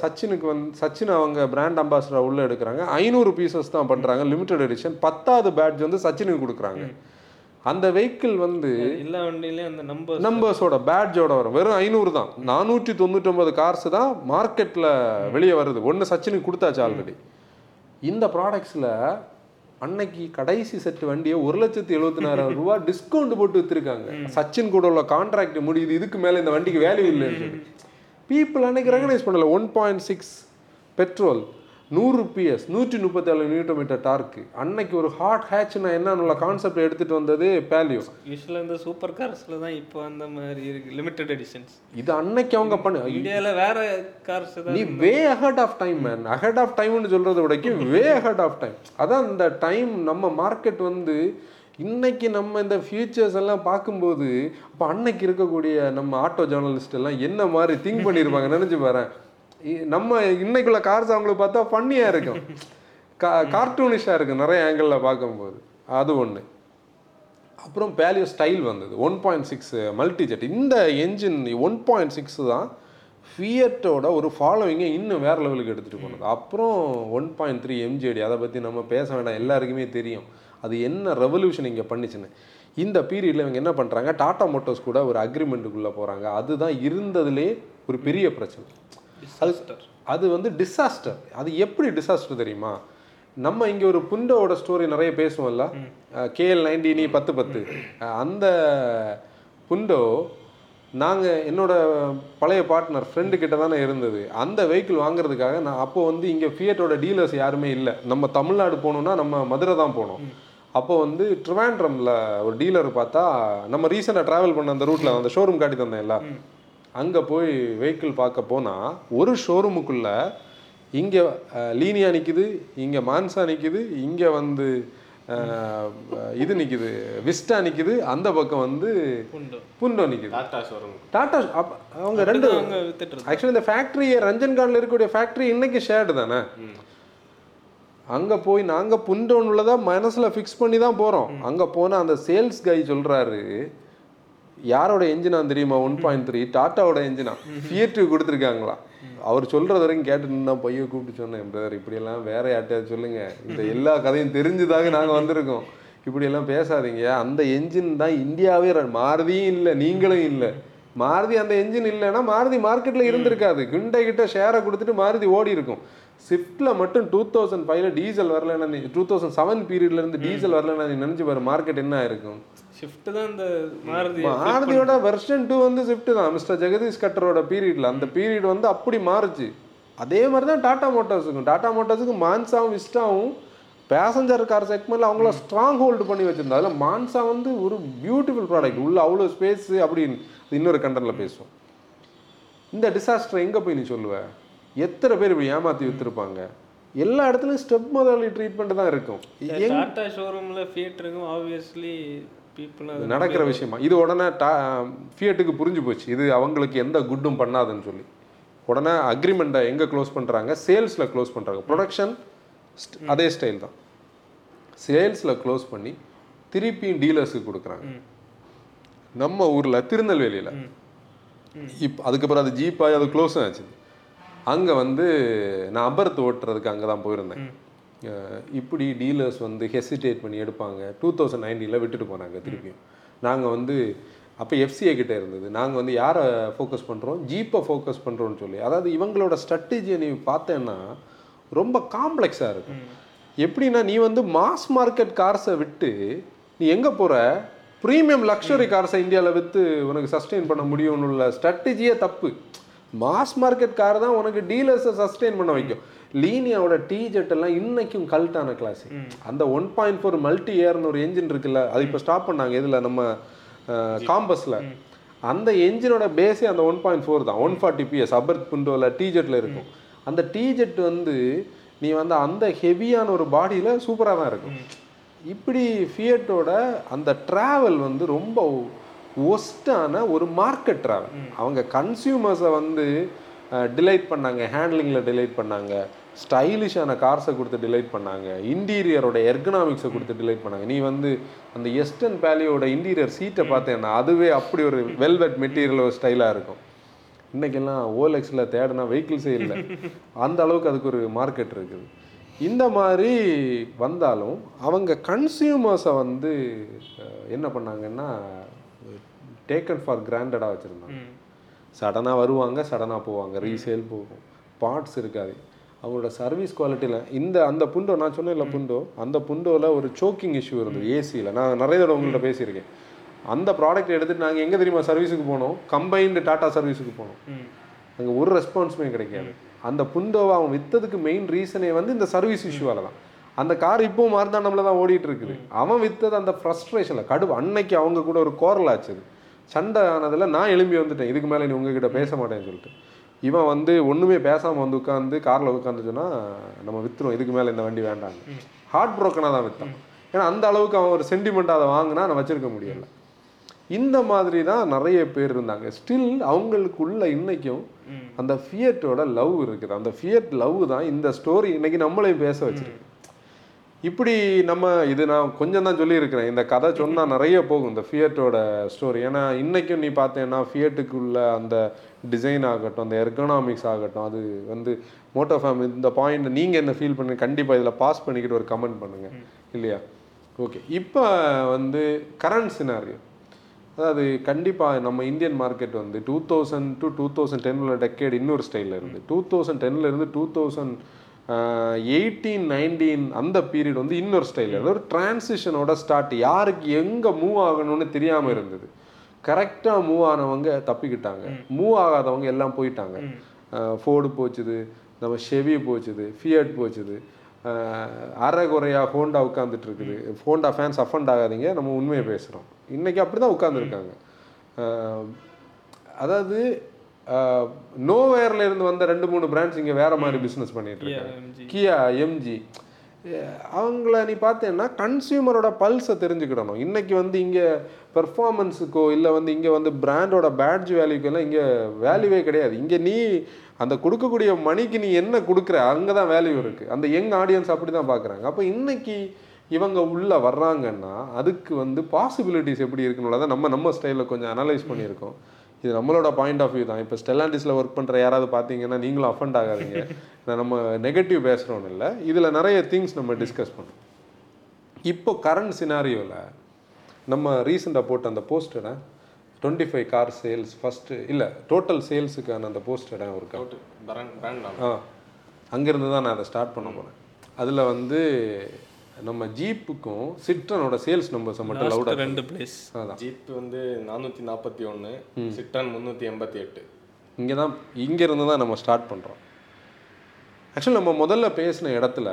சச்சினுக்கு வந்து சச்சின் அவங்க பிராண்ட் அம்பாசிடர் உள்ளே எடுக்கிறாங்க. ஐநூறு பீசஸ் தான் பண்ணுறாங்க லிமிடெட் எடிஷன் பத்தாவது பேட்ச் வந்து சச்சினுக்கு கொடுக்குறாங்க. அந்த வெஹிக்கிள் வந்து எல்லா வண்டியிலயும் அந்த நம்பர் நம்பர்ஸோட பேட்ஜோட வரும். வெறும் ஐநூறு தான். நானூற்றி தொண்ணூற்றொம்பது கார்ஸ் தான் மார்க்கெட்டில் வெளியே வருது. ஒன்று சச்சினுக்கு கொடுத்தாச்சு ஆல்ரெடி இந்த ப்ராடக்ட்ஸில் அன்னைக்கு கடைசி செட் வண்டியை ஒரு லட்சத்தி எழுபத்தி நாலாயிரம் ரூபா டிஸ்கவுண்ட் போட்டு வித்துருக்காங்க. சச்சின் கூட உள்ள கான்ட்ராக்ட் முடியுது. இதுக்கு மேலே இந்த வண்டிக்கு வேல்யூ இல்லைன்னு சொல்லி. பீப்புள் அன்னைக்கு ரெகனைஸ் பண்ணல. ஒன் பாயிண்ட் சிக்ஸ் பெட்ரோல் நூறு பிஎஸ் நூற்றி முப்பத்தேழு நியூட்டோ மீட்டர் டார்க்கு அன்னைக்கு ஒரு ஹாட் ஹேட்ச்னா என்னன்னு கான்செப்ட் எடுத்துட்டு வந்தது பேலியோ யூஸ்வலாக இந்த சூப்பர் கார்ஸில் தான் இப்போ அந்த மாதிரி இருக்கு லிமிட்டட் எடிஷன்ஸ் இது அன்னைக்கு அவங்க பண்ண இந்தியாவில் வேற கார்ஸ் நீ way ahead of time man ahead of டைம்னு சொல்றத விடக்கும் வே அஹெட் ஆஃப் டைம் அதான் இந்த டைம் நம்ம மார்க்கெட் வந்து இன்னைக்கு நம்ம இந்த ஃபியூச்சர்ஸ் எல்லாம் பார்க்கும்போது அப்போ அன்னைக்கு இருக்கக்கூடிய நம்ம ஆட்டோ ஜேர்னலிஸ்ட் எல்லாம் என்ன மாதிரி திங்க் பண்ணியிருப்பாங்க நினைச்சு பாரு நம்ம இன்னைக்குள்ள கார்ஸ் அவங்களுக்கு பார்த்தா ஃபன்னியாக இருக்கும். கா கார்ட்டூனிஷாக இருக்கும் நிறைய ஆங்கிளில் பார்க்கும்போது. அது ஒன்று அப்புறம் பேலியோ ஸ்டைல் வந்தது. One point six multijet இந்த என்ஜின் ஒன் பாயிண்ட் சிக்ஸ் தான் ஃபியட்டோட ஒரு ஃபாலோவிங்கை இன்னும் வேறு லெவலுக்கு எடுத்துகிட்டு போனது. அப்புறம் ஒன் பாயிண்ட் த்ரீ எம்ஜிடி அதை பற்றி நம்ம பேச வேண்டாம். எல்லாருக்குமே தெரியும். அது என்ன ரெவல்யூஷன் இங்கே பண்ணிச்சுன்னு. இந்த பீரியடில் இவங்க என்ன பண்ணுறாங்க டாடா மோட்டோஸ் கூட ஒரு அக்ரிமெண்ட்டுக்குள்ளே போகிறாங்க அதுதான் இருந்ததுலே ஒரு பெரிய பிரச்சனை. டிசாஸ்டர் அது வந்து டிசாஸ்டர் அது எப்படி டிசாஸ்டர் தெரியுமா? நம்ம இங்கே ஒரு புண்டோட ஸ்டோரி நிறைய பேசுவோம்ல. கேஎல் நைன்டீனி பத்து பத்து. அந்த புண்டோ நாங்கள் என்னோட பழைய பார்ட்னர் ஃப்ரெண்டு கிட்ட தானே இருந்தது. அந்த வெஹிக்கிள் வாங்குறதுக்காக நான் அப்போ வந்து இங்கே ஃபியட்டோட டீலர்ஸ் யாருமே இல்லை. நம்ம தமிழ்நாடு போகணுன்னா நம்ம மதுரை தான் போனோம் அப்போ வந்து ட்ரிவாண்ட்ரமில் ஒரு டீலர் பார்த்தா நம்ம ரீசெண்டாக ட்ராவல் பண்ண அந்த ரூட்டில் அந்த ஷோரூம் காட்டி தந்தேன்ல. அங்கே போய் வெஹிக்கிள் பார்க்க போனால் ஒரு ஷோரூமுக்குள்ள இங்கே லீனியா நிற்குது இங்கே மான்சா நிற்குது இங்கே வந்து இது நிற்குது விஸ்டா நிற்குது அந்த பக்கம் வந்து புண்டோ. நிற்குது டாட்டா ஷோரூம் டாட்டா அப்ப- அவங்க ரெண்டு. ஆக்சுவலி இந்த ஃபேக்ட்ரி ரஞ்சன்கான்ல இருக்கக்கூடிய ஃபேக்ட்ரி இன்னைக்கு ஷேர்டு தானே? அங்க போய் நாங்க புண்டோன் உள்ளதா மனசுல ஃபிக்ஸ் பண்ணி தான் போறோம். அங்க போனா அந்த சேல்ஸ் கை சொல்றாரு யாரோட என்ஜினா தெரியுமா? ஒன் பாயிண்ட் த்ரீ டாட்டாவோட என்ஜினா ஃபியட்டு கொடுத்துருக்காங்களா? அவர் சொல்றது வரைக்கும் கேட்டு நின்னா பையன் கூப்பிட்டு சொன்னேன் பிரதர் இப்படியெல்லாம் வேற யார்ட்டையாவது சொல்லுங்க. இந்த எல்லா கதையும் தெரிஞ்சுதாக நாங்க வந்திருக்கோம். இப்படியெல்லாம் பேசாதீங்க. அந்த என்ஜின் தான் இந்தியாவே மாருதியும் இல்லை நீங்களும் இல்லை. மாருதி அந்த என்ஜின் இல்லைன்னா மாருதி மார்க்கெட்ல இருந்திருக்காது. குண்டை கிட்ட ஷேரை கொடுத்துட்டு மாருதி ஓடி இருக்கும். ஸ்விஃப்ட்ல மட்டும் டூ தௌசண்ட் ஃபைவ்ல டீசல் வரலன்னா டூ தௌசண்ட் செவன் பீரியட்ல இருந்து டீசல் வரலன்னா நினைச்சு பாரு மார்க்கெட் என்ன இருக்கும் ஷிஃப்ட் தான் இந்த மாருதி மாருதியோட வெர்ஷன் டூ வந்து ஸ்விஃப்ட் தான். மிஸ்டர் ஜெகதீஷ் கட்டரோட பீரியட்ல அந்த பீரியட் வந்து அப்படி மாறுச்சு. அதே மாதிரி தான் டாடா மோட்டார்ஸுக்கும். டாடா மோட்டார்ஸுக்கு மான்சாவும் விஸ்டாவும் பேசஞ்சர் கார் செக்மெண்ட்ல அவங்கள ஸ்ட்ராங் ஹோல்டு பண்ணி வச்சிருந்தா அதில் மான்சா வந்து ஒரு பியூட்டிஃபுல் ப்ராடக்ட் உள்ள அவ்வளோ ஸ்பேஸ் அப்படின்னு இன்னொரு கண்டென்ட்ல பேசுவோம். இந்த டிசாஸ்டர் எங்க போய் நீ சொல்லுவ? எத்தனை பேர் இப்படி ஏமாத்தி வித்துருப்பாங்க? எல்லா இடத்துலயும் ஸ்டெப் முதலாளி ட்ரீட்மெண்ட் தான் இருக்கும். எங்க டாடா ஷோரூம்ல ஃபியட் இருக்கும் ஆப்வியஸ்லி பீப்புள் இது நடக்கிற விஷயமா? இது உடனே டா ஃபியட்டுக்கு புரிஞ்சு போச்சு. இது அவங்களுக்கு எந்த குட்டும் பண்ணாதுன்னு சொல்லி. உடனே அக்ரிமெண்ட்டை எங்கே க்ளோஸ் பண்ணுறாங்க சேல்ஸில் க்ளோஸ் பண்ணுறாங்க ப்ரொடக்ஷன் அதே ஸ்டைல் தான். சேல்ஸில் க்ளோஸ் பண்ணி திருப்பியும் டீலர்ஸுக்கு கொடுக்குறாங்க. நம்ம ஊரில் திருநெல்வேலியில். இப்போ அதுக்கப்புறம் அது ஜீப்பாக அது க்ளோஸ் ஆச்சு அங்கே வந்து நான் அபர்த் ஓட்டுறதுக்கு அங்கே தான் போயிருந்தேன் இப்படி டீலர்ஸ் வந்து ஹெசிடேட் பண்ணி எடுப்பாங்க. டூ தௌசண்ட் நைன்டீனில் விட்டுட்டு போனாங்க திருப்பியும். நாங்கள் வந்து அப்போ எஃப்சிஏ கிட்ட இருந்தது. நாங்கள் வந்து யாரை ஃபோக்கஸ் பண்ணுறோம் ஜீப்பை ஃபோக்கஸ் பண்ணுறோம்னு சொல்லி. அதாவது இவங்களோட ஸ்ட்ராட்டஜியை நீ பார்த்தேன்னா ரொம்ப காம்ப்ளெக்ஸாக இருக்கும். எப்படின்னா நீ வந்து மாஸ் மார்க்கெட் கார்ஸை விட்டு நீ எங்கே போகிற ப்ரீமியம் லக்ஸரி கார்ஸை இந்தியாவில் விற்று உனக்கு சஸ்டெயின் பண்ண முடியும்னு உள்ள ஸ்ட்ராட்டஜியே தப்பு. மாஸ் மார்க்கெட் கார் தான் உனக்கு டீலர்ஸை சஸ்டெயின் பண்ண வைக்கும். லீனியாவோட டீ ஜெட் எல்லாம் இன்னைக்கும் கல்ட்டான கிளாஸ் அந்த ஒன் பாயிண்ட் ஃபோர் மல்டி ஏர்னு ஒரு என்ஜின் இருக்குல்ல அது இப்போ ஸ்டாப் பண்ணாங்க இதில் நம்ம காம்பஸில் அந்த என்ஜினோட பேஸே அந்த ஒன் பாயிண்ட் ஃபோர் தான். ஒன் ஃபார்ட்டி பிஎஸ் அபர்த் புண்டோவில் டீ ஜெட்டில் இருக்கும். அந்த டீ ஜெட் வந்து நீ வந்து அந்த ஹெவியான ஒரு பாடியில் சூப்பராக தான் இருக்கும். இப்படி ஃபியட்டோட அந்த ட்ராவல் வந்து ரொம்ப ஒஸ்டான ஒரு மார்க்கெட் ட்ராவல் அவங்க கன்சியூமர்ஸை வந்து டிலைட் பண்ணாங்க ஹேண்ட்லிங்கில் டிலைட் பண்ணாங்க. ஸ்டைலிஷான கார்ஸை கொடுத்து டிலைட் பண்ணாங்க. இன்டீரியரோட எர்கனாமிக்ஸை கொடுத்து டிலைட் பண்ணாங்க. நீ வந்து அந்த எஸ்டர்ன் பேலியோட இன்டீரியர் சீட்டை பார்த்தேன்னா அதுவே அப்படி ஒரு வெல்வெட் மெட்டீரியல் ஒரு ஸ்டைலாக இருக்கும். இன்னைக்கெல்லாம் ஓலெக்ஸில் தேடினா வெஹிக்கிள்ஸே இல்லை. அந்த அளவுக்கு அதுக்கு ஒரு மார்க்கெட் இருக்குது. இந்த மாதிரி வந்தாலும் அவங்க கன்சியூமர்ஸை வந்து என்ன பண்ணாங்கன்னா டேக்கன் ஃபார் கிராண்டடாக வச்சுருந்தாங்க. சடனாக வருவாங்க சடனாக போவாங்க. ரீசேல் போகும். பார்ட்ஸ் இருக்காது. அவங்களோட சர்வீஸ் குவாலிட்டியில் இந்த அந்த புண்டோ நான் சொன்னேன்ல புண்டோ அந்த புண்டோவில் ஒரு சோக்கிங் இஷ்யூ இருந்தது ஏசியில் நான் நிறைய தடவை உங்கள்கிட்ட பேசியிருக்கேன். அந்த ப்ராடக்ட் எடுத்துட்டு நாங்கள் எங்கே தெரியுமா சர்வீஸுக்கு போனோம்? கம்பைன்டு டாடா சர்வீஸுக்கு போனோம். அங்கே ஒரு ரெஸ்பான்ஸுமே கிடைக்காது. அந்த புண்டோவை அவன் விற்றதுக்கு மெயின் ரீசனே வந்து இந்த சர்வீஸ் இஷ்யூவால தான். அந்த கார் இப்போ மார்த்தாண்டம்ல தான் ஓடிட்டு இருக்குது. அவன் வித்தது அந்த ஃப்ரஸ்ட்ரேஷனில் கடுப்பு அன்னைக்கு அவங்க கூட ஒரு கோரல் ஆச்சுது சண்டை ஆனதில் நான் எழும்பி வந்துட்டேன். இதுக்கு மேலே நீ உங்ககிட்ட பேச மாட்டேன்னு சொல்லிட்டு. இவன் வந்து ஒன்றுமே பேசாமல் வந்து உட்காந்து காரில் உட்காந்து நம்ம வித்துரும் இதுக்கு மேலே இந்த வண்டி வேண்டாம் ஹார்ட் ப்ரோக்கனாக தான் வித்தான். ஏன்னா அந்த அளவுக்கு அவன் ஒரு சென்டிமெண்ட் அதை வாங்கினா நான் வச்சிருக்க முடியல. இந்த மாதிரி தான் நிறைய பேர் இருந்தாங்க. ஸ்டில் அவங்களுக்குள்ள இன்னைக்கும் அந்த ஃபியட்டோட லவ் இருக்குது. அந்த ஃபியட் லவ் தான் இந்த ஸ்டோரி இன்னைக்கு நம்மளையும் பேச வச்சிருக்கு. இப்படி நம்ம இது நான் கொஞ்சம் தான் சொல்லியிருக்கிறேன். இந்த கதை சொன்னா நிறைய போகும் இந்த ஃபியட்டோட ஸ்டோரி ஏன்னா இன்னைக்கும் நீ பார்த்தேன்னா ஃபியட்டுக்குள்ள அந்த டிசைன் ஆகட்டும் அந்த எர்கனாமிக்ஸ் ஆகட்டும் அது வந்து மோட்டோ ஃபேம் இந்த பாயிண்ட் நீங்க என்ன ஃபீல் பண்ணி கண்டிப்பா இதுல பாஸ் பண்ணிக்கிட்டு ஒரு கமெண்ட் பண்ணுங்க. இல்லையா? ஓகே இப்போ வந்து கரண்ட் சினாரியோ அதாவது கண்டிப்பாக நம்ம இந்தியன் மார்க்கெட் வந்து two thousand to two thousand டென்னில் டெக்கேட் இன்னொரு ஸ்டைலில் இருந்து. டூ தௌசண்ட் டென்னில் இருந்து டூ தௌசண்ட் எயிட்டீன் நைன்டீன் அந்த பீரியட் வந்து இன்னொரு ஸ்டைலில் இருந்து ஒரு டிரான்சிஷனோட ஸ்டார்ட் யாருக்கு எங்கே மூவ் ஆகணும்னு தெரியாமல் இருந்தது. கரெக்டாக மூவ் ஆனவங்க தப்பிக்கிட்டாங்க. மூவ் ஆகாதவங்க எல்லாம் போயிட்டாங்க. ஃபோர்டு போச்சுது நம்ம ஷெவி போச்சுது ஃபியட் போச்சுது. அரை குறையா ஹோண்டா உட்காந்துட்டு இருக்குது ஹோண்டா ஃபேன்ஸ் அஃபண்ட் ஆகாதீங்க நம்ம உண்மையை பேசுகிறோம் இன்னைக்கு அப்படி தான் உட்காந்துருக்காங்க அதாவது நோவேர்ல இருந்து வந்த ரெண்டு மூணு பிராண்ட்ஸ் இங்கே வேற மாதிரி பிஸ்னஸ் பண்ணிட்டு இருக்காங்க MG. கியா எம்ஜி அவங்கள நீ பார்த்தேன்னா கன்சியூமரோட பல்ஸை தெரிஞ்சுக்கிடணும். இன்னைக்கு வந்து இங்கே பெர்ஃபார்மன்ஸுக்கோ இல்லை வந்து இங்கே வந்து பிராண்டோட பேட்ஜ் வேல்யூக்கோ எல்லாம் இங்கே வேல்யூவே கிடையாது. இங்கே நீ அந்த கொடுக்கக்கூடிய மணிக்கு நீ என்ன கொடுக்குற அங்கே தான் வேல்யூ இருக்குது அந்த யங் ஆடியன்ஸ் அப்படி தான் பார்க்குறாங்க அப்போ இன்றைக்கி இவங்க உள்ளே வர்றாங்கன்னா அதுக்கு வந்து பாசிபிலிட்டிஸ் எப்படி இருக்குன்னு நம்ம நம்ம ஸ்டைலில் கொஞ்சம் அனலைஸ் பண்ணியிருக்கோம். இது நம்மளோட பாயிண்ட் ஆஃப் வியூ தான். இப்போ ஸ்டெல்லாண்டிஸில் ஒர்க் பண்ணுற யாராவது பார்த்தீங்கன்னா நீங்களும் அஃபண்ட் ஆகாதீங்க. நான் நம்ம நெகட்டிவ் பேசுகிறோன்னு இல்லை. இதில் நிறைய திங்ஸ் நம்ம டிஸ்கஸ் பண்ணோம் இப்போ கரண்ட் சினாரியோவில் நம்ம ரீசெண்டாக போட்ட அந்த போஸ்டரை twenty five car sales first இல்லை டோட்டல் சேல்ஸுக்கான அந்த போஸ்டரை ஒரு பிராண்ட் பிராண்ட் ஆ அங்கேருந்து தான் நான் அதை ஸ்டார்ட் பண்ண போனேன் அதில் வந்து நம்ம ஜீப்புக்கும் சிட்ரனோட சேல்ஸ் நம்பர்ஸை மட்டும் லவுடாக ரெண்டு பிளேஸ் அதான். ஜீப் வந்து நானூற்றி நாற்பத்தி ஒன்று சிட்ரான் முந்நூற்றி எண்பத்தி எட்டு. இங்கே தான் இங்கேருந்து தான் நம்ம ஸ்டார்ட் பண்ணுறோம் ஆக்சுவலி நம்ம முதல்ல பேசின இடத்துல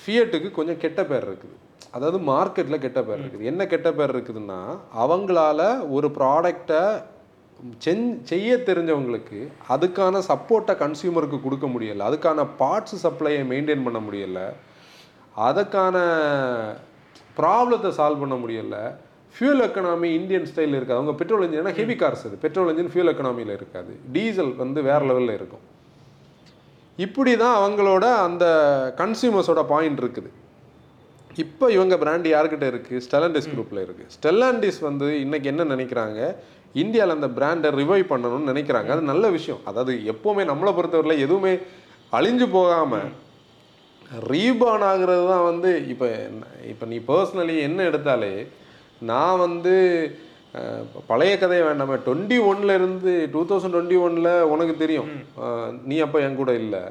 ஃபியட்டுக்கு கொஞ்சம் கெட்ட பேர் இருக்குது. அதாவது மார்க்கெட்டில் கெட்ட பேர் இருக்குது. என்ன கெட்ட பேர் இருக்குதுன்னா அவங்களால ஒரு ப்ராடக்டை செஞ் செய்ய தெரிஞ்சவங்களுக்கு அதுக்கான சப்போர்ட்டை கன்சியூமருக்கு கொடுக்க முடியலை அதுக்கான பார்ட்ஸ் சப்ளையை மெயின்டைன் பண்ண முடியலை அதுக்கான ப்ராப்ளத்தை சால்வ் பண்ண முடியலை. ஃபியூல் எக்கனாமி இந்தியன் ஸ்டைலில் இருக்காது. அவங்க பெட்ரோல் இன்ஜின் ஹெவி கார்ஸ் அது. பெட்ரோல் இன்ஜின் ஃபியூல் எக்கனாமியில் இருக்காது. டீசல் வந்து வேறு லெவலில் இருக்கும். இப்படி தான் அவங்களோட அந்த கன்சியூமர்ஸோட பாயிண்ட் இருக்குது. இப்போ இவங்க பிராண்ட் யார்கிட்ட இருக்குது ஸ்டெலண்டிஸ் குரூப்பில் இருக்குது ஸ்டெல்லாண்டிஸ் வந்து இன்னைக்கு என்ன நினைக்கிறாங்க? இந்தியாவில் அந்த பிராண்டை ரிவைவ் பண்ணணும்னு நினைக்கிறாங்க. அது நல்ல விஷயம். அதாவது எப்போவுமே நம்மளை பொறுத்தவரையில் எதுவுமே அழிஞ்சு போகாமல் ரீபான் ஆகுறது தான் வந்து இப்போ இப்போ நீ பர்சனலி என்ன எடுத்தாலே நான் வந்து பழைய கதையை வேண்டாமே. டுவெண்ட்டி ஒன்ல இருந்து டூ தௌசண்ட் டுவெண்ட்டி ஒனில் உனக்கு தெரியும். நீ அப்போ என் கூட இல்லை.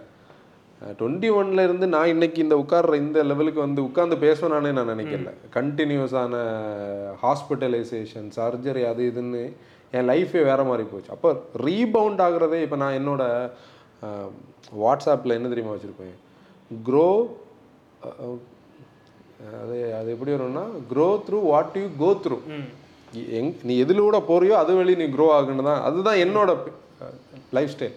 டுவெண்ட்டி ஒன்ல இருந்து நான் இன்னைக்கு இந்த உட்கார்ற இந்த லெவலுக்கு வந்து உட்கார்ந்து பேசணும்னானே நான் நினைக்கல. கண்டினியூஸான ஹாஸ்பிட்டலைசேஷன் சர்ஜரி அது இதுன்னு என் லைஃபே வேற மாதிரி போச்சு. அப்போ ரீபவுண்ட் ஆகுறதே இப்போ நான் என்னோட வாட்ஸ்அப்பில் என்ன தெரியுமா வச்சுருப்பேன்? க்ரோ அது அது எப்படி வரும்னா grow through what you go through எங் நீ எதிலூட போறியோ அது வழி நீ க்ரோ ஆகுன்னு தான் அதுதான் என்னோட லைஃப் ஸ்டைல்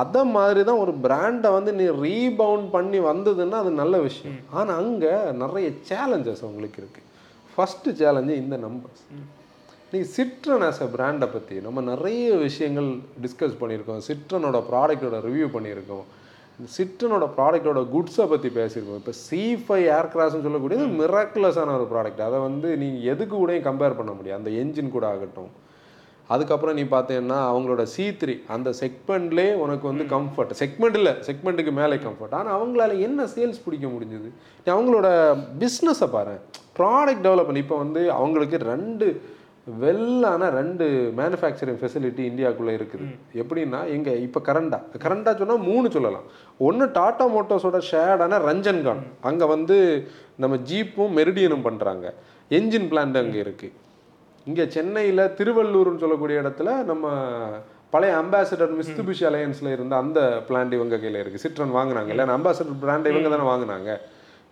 அதை மாதிரி தான் ஒரு பிராண்டை வந்து நீ ரீபவுண்ட் பண்ணி வந்ததுன்னா அது நல்ல விஷயம். ஆனால் அங்கே நிறைய சேலஞ்சஸ் உங்களுக்கு இருக்குது ஃபஸ்ட்டு சேலஞ்சு இந்த நம்பர்ஸ் நீ சிட்ரன் ஆஸ் அ பிராண்டை பற்றி நம்ம நிறைய விஷயங்கள் டிஸ்கஸ் பண்ணியிருக்கோம். சிட்ரனோட ப்ராடக்டோட ரிவ்யூ பண்ணியிருக்கோம். சிட்ரனோட ப்ராடக்டோட குட்ஸை பற்றி பேசியிருக்கோம். இப்போ சி ஃபைவ் ஏர்கிராஃப்ட்னு சொல்லக்கூடியது மிராக்குலஸான ஒரு ப்ராடக்ட் அதை வந்து நீ எதுக்கு கூடயும் கம்பேர் பண்ண முடியாது. அந்த என்ஜின் கூட ஆகட்டும். அதுக்கப்புறம் நீ பார்த்தீங்கன்னா அவங்களோட சி த்ரீ அந்த செக்மெண்ட்லேயே உனக்கு வந்து கம்ஃபர்ட் செக்மெண்ட் இல்லை செக்மெண்ட்டுக்கு மேலே கம்ஃபர்ட் ஆனால் அவங்களால என்ன சேல்ஸ் பிடிக்க முடிஞ்சது? நீ அவங்களோட பிஸ்னஸை பாரு. ப்ராடக்ட் டெவலப்மெண்ட் இப்போ வந்து அவங்களுக்கு ரெண்டு வெல்லான ரெண்டு மேனுஃபேக்சரிங் ஃபெசிலிட்டி இந்தியாவுக்குள்ளே இருக்குது. எப்படின்னா எங்கே இப்போ கரண்டா. கரண்டா சொன்னால் மூணு சொல்லலாம். ஒன்று டாடா மோட்டோஸோட ஷேடான ரஞ்சன்கான் அங்கே வந்து நம்ம ஜீப்பும் மெரிடியனும் பண்ணுறாங்க என்ஜின் பிளான்ட் அங்கே இருக்குது இங்கே சென்னையில் திருவள்ளூர்னு சொல்லக்கூடிய இடத்துல நம்ம பழைய அம்பாசிடர் மிஸ்துபிஷி அலையன்ஸில் இருந்த அந்த பிளான்ட் இவங்க கையில் இருக்குது சிட்ரன் வாங்கினாங்க. இல்லை அம்பாசிடர் பிராண்ட் இவங்க தானே வாங்கினாங்க.